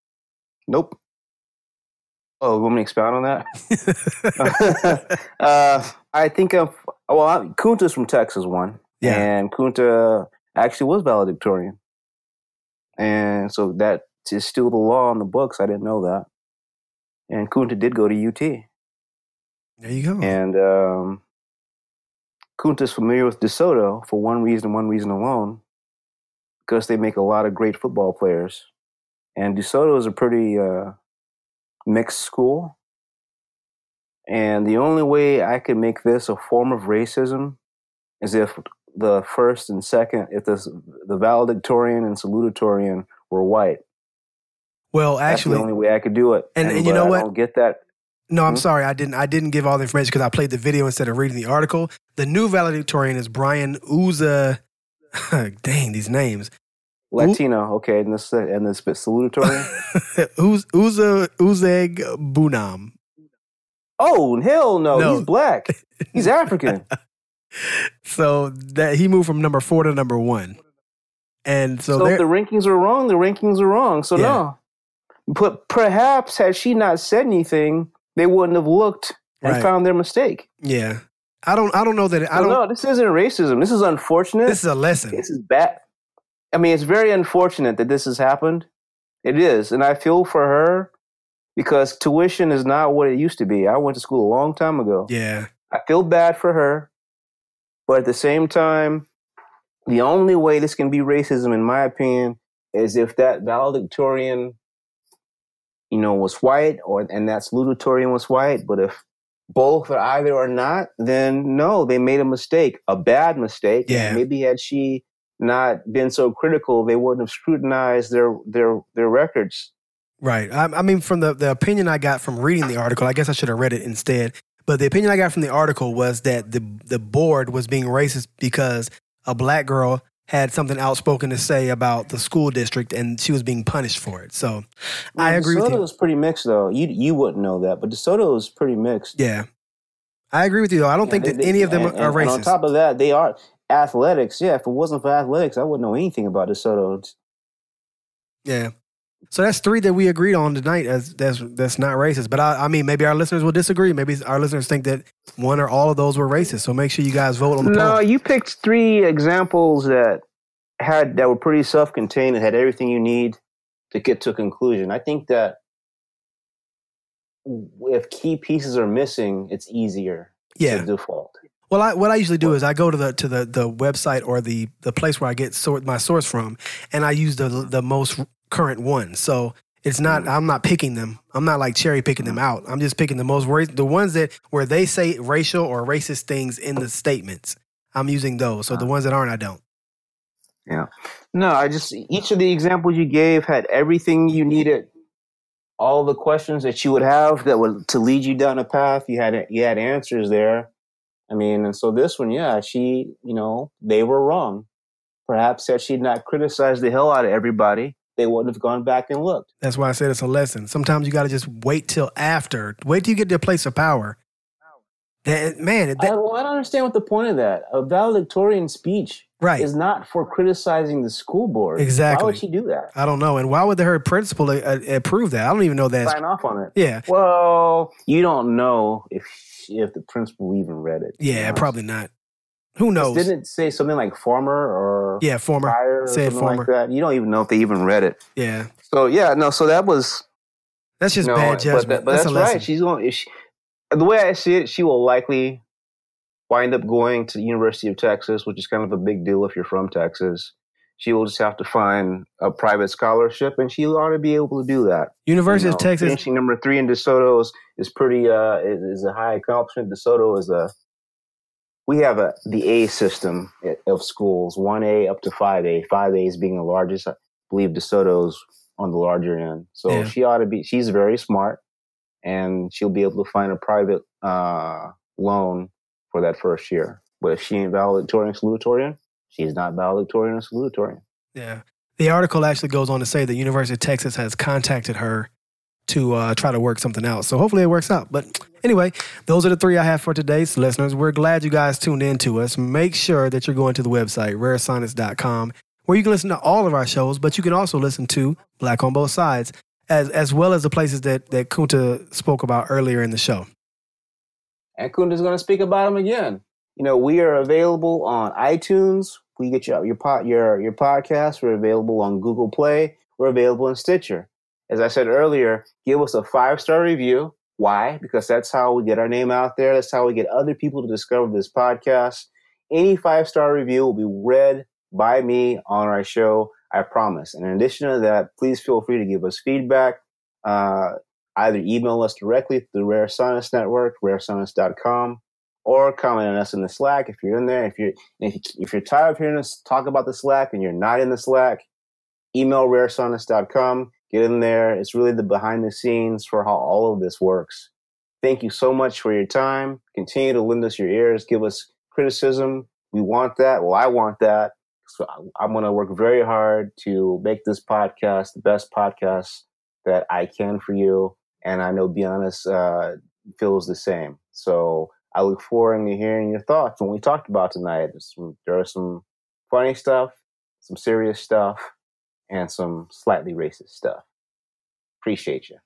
Nope. Oh, you want me to expound on that? uh, I think of well, Kunta's from Texas, one, yeah. and Kunta actually was valedictorian, and so that is still the law on the books. I didn't know that, and Kunta did go to UT. There you go. And um, Kunta's familiar with DeSoto for one reason, one reason alone, because they make a lot of great football players. And DeSoto is a pretty uh, mixed school. And the only way I could make this a form of racism is if the first and second, if the, the valedictorian and salutatorian were white. Well, actually, That's the only way I could do it. And, and, and you know I what? don't get that. No, I'm mm-hmm. sorry. I didn't. I didn't give all the information because I played the video instead of reading the article. The new valedictorian is Brian Uza. dang, these names. Latino, okay, and this and this bit salutatory. Uz Uza Uzeg Bunam. Oh hell no, no. he's black. He's African. so that he moved from number four to number one, and so, so if the rankings are wrong, the rankings are wrong. So yeah. no, but perhaps had she not said anything, they wouldn't have looked and right. found their mistake. Yeah. I don't I don't know that I don't No, this isn't racism. This is unfortunate. This is a lesson. This is bad. I mean, it's very unfortunate that this has happened. It is, and I feel for her because tuition is not what it used to be. I went to school a long time ago. Yeah. I feel bad for her, but at the same time, the only way this can be racism, in my opinion, is if that valedictorian you know, was white, or and that salutatorian was white. But if both or either or not, then no, they made a mistake, a bad mistake. Yeah. Maybe had she not been so critical, they wouldn't have scrutinized their their their records. Right. I, I mean, from the, the opinion I got from reading the article, I guess I should have read it instead. But the opinion I got from the article was that the the board was being racist because a black girl had something outspoken to say about the school district and she was being punished for it. So I agree with DeSoto you. was pretty mixed though. You you wouldn't know that, but DeSoto is pretty mixed. Yeah. I agree with you though. I don't think Yeah, that they- any of them and- are and- and on top of that, they are athletics. Yeah, if it wasn't for athletics, I wouldn't know anything about DeSoto. Yeah. So that's three that we agreed on tonight as that's that's not racist. But I, I mean, maybe our listeners will disagree. Maybe our listeners think that one or all of those were racist. So make sure you guys vote on the No, poll. you picked three examples that had that were pretty self-contained and had everything you need to get to a conclusion. I think that if key pieces are missing, it's easier Yeah. to default. Well, I, what I usually do is I go to the to the, the website or the the place where I get sort my source from, and I use the the most current one. So it's not mm. I'm not picking them. I'm not like cherry picking them mm. out. I'm just picking the most the ones that where they say racial or racist things in the statements. I'm using those. So the ones that aren't, I don't. Yeah. No, I just each of the examples you gave had everything you needed. All the questions that you would have that would to lead you down a path, you had you had answers there. I mean, and so this one, yeah, she, you know, they were wrong. Perhaps had she not criticized the hell out of everybody, they wouldn't have gone back and looked. That's why I said it's a lesson. Sometimes you got to just wait till after. Wait till you get to a place of power. That, man, I, well, I don't understand what the point of that. A valedictorian speech Right. is not for criticizing the school board. Exactly. Why would she do that? I don't know. And why would her principal uh, uh, approve that? I don't even know that. Sign off on it. Yeah. Well, you don't know if she, if the principal even read it. Yeah, probably not. Who knows? Didn't it say something like former or Yeah, former. prior something former. like that? You don't even know if they even read it. Yeah. So yeah, no. So that was That's just bad but judgment. that- But, that's, that's, a lesson. right. She's going. She, the way I see it, she will likely wind up going to the University of Texas, which is kind of a big deal if you're from Texas. She will just have to find a private scholarship, and she ought to be able to do that. University of Texas- finishing number three in DeSoto is, is pretty uh is, is a high accomplishment. DeSoto is a we have a the A system of schools, one A up to five A. Five A is being the largest. I believe DeSoto's on the larger end. So Yeah. she ought to be. She's very smart, and she'll be able to find a private uh, loan for that first year. But if she ain't valedictorian salutatorian, she's not valedictorian or salutatorian. Yeah. The article actually goes on to say the University of Texas has contacted her to uh, try to work something out. So hopefully it works out. But anyway, those are the three I have for today's listeners. We're glad you guys tuned in to us. Make sure that you're going to the website, raresonics.com, where you can listen to all of our shows, but you can also listen to Black on Both Sides, as, as well as the places that, that Kunta spoke about earlier in the show. And Kunta's going to speak about them again. You know, we are available on iTunes. We get your your your your podcast. We're available on Google Play. We're available in Stitcher. As I said earlier, give us a five star review. Why? Because that's how we get our name out there. That's how we get other people to discover this podcast. Any five star review will be read by me on our show. I promise. And in addition to that, please feel free to give us feedback. Uh, either email us directly through Rare Science Network, rarescience.com, or comment on us in the Slack if you're in there. If you're if, you, if you're tired of hearing us talk about the Slack and you're not in the Slack, email rarescience.com. Get in there. It's really the behind the scenes for how all of this works. Thank you so much for your time. Continue to lend us your ears. Give us criticism. We want that. Well, I want that. So I'm going to work very hard to make this podcast the best podcast that I can for you. And I know Honest uh, feels the same. So I look forward to hearing your thoughts what we talked about tonight. There's some, there are some funny stuff, some serious stuff, and some slightly racist stuff. Appreciate you.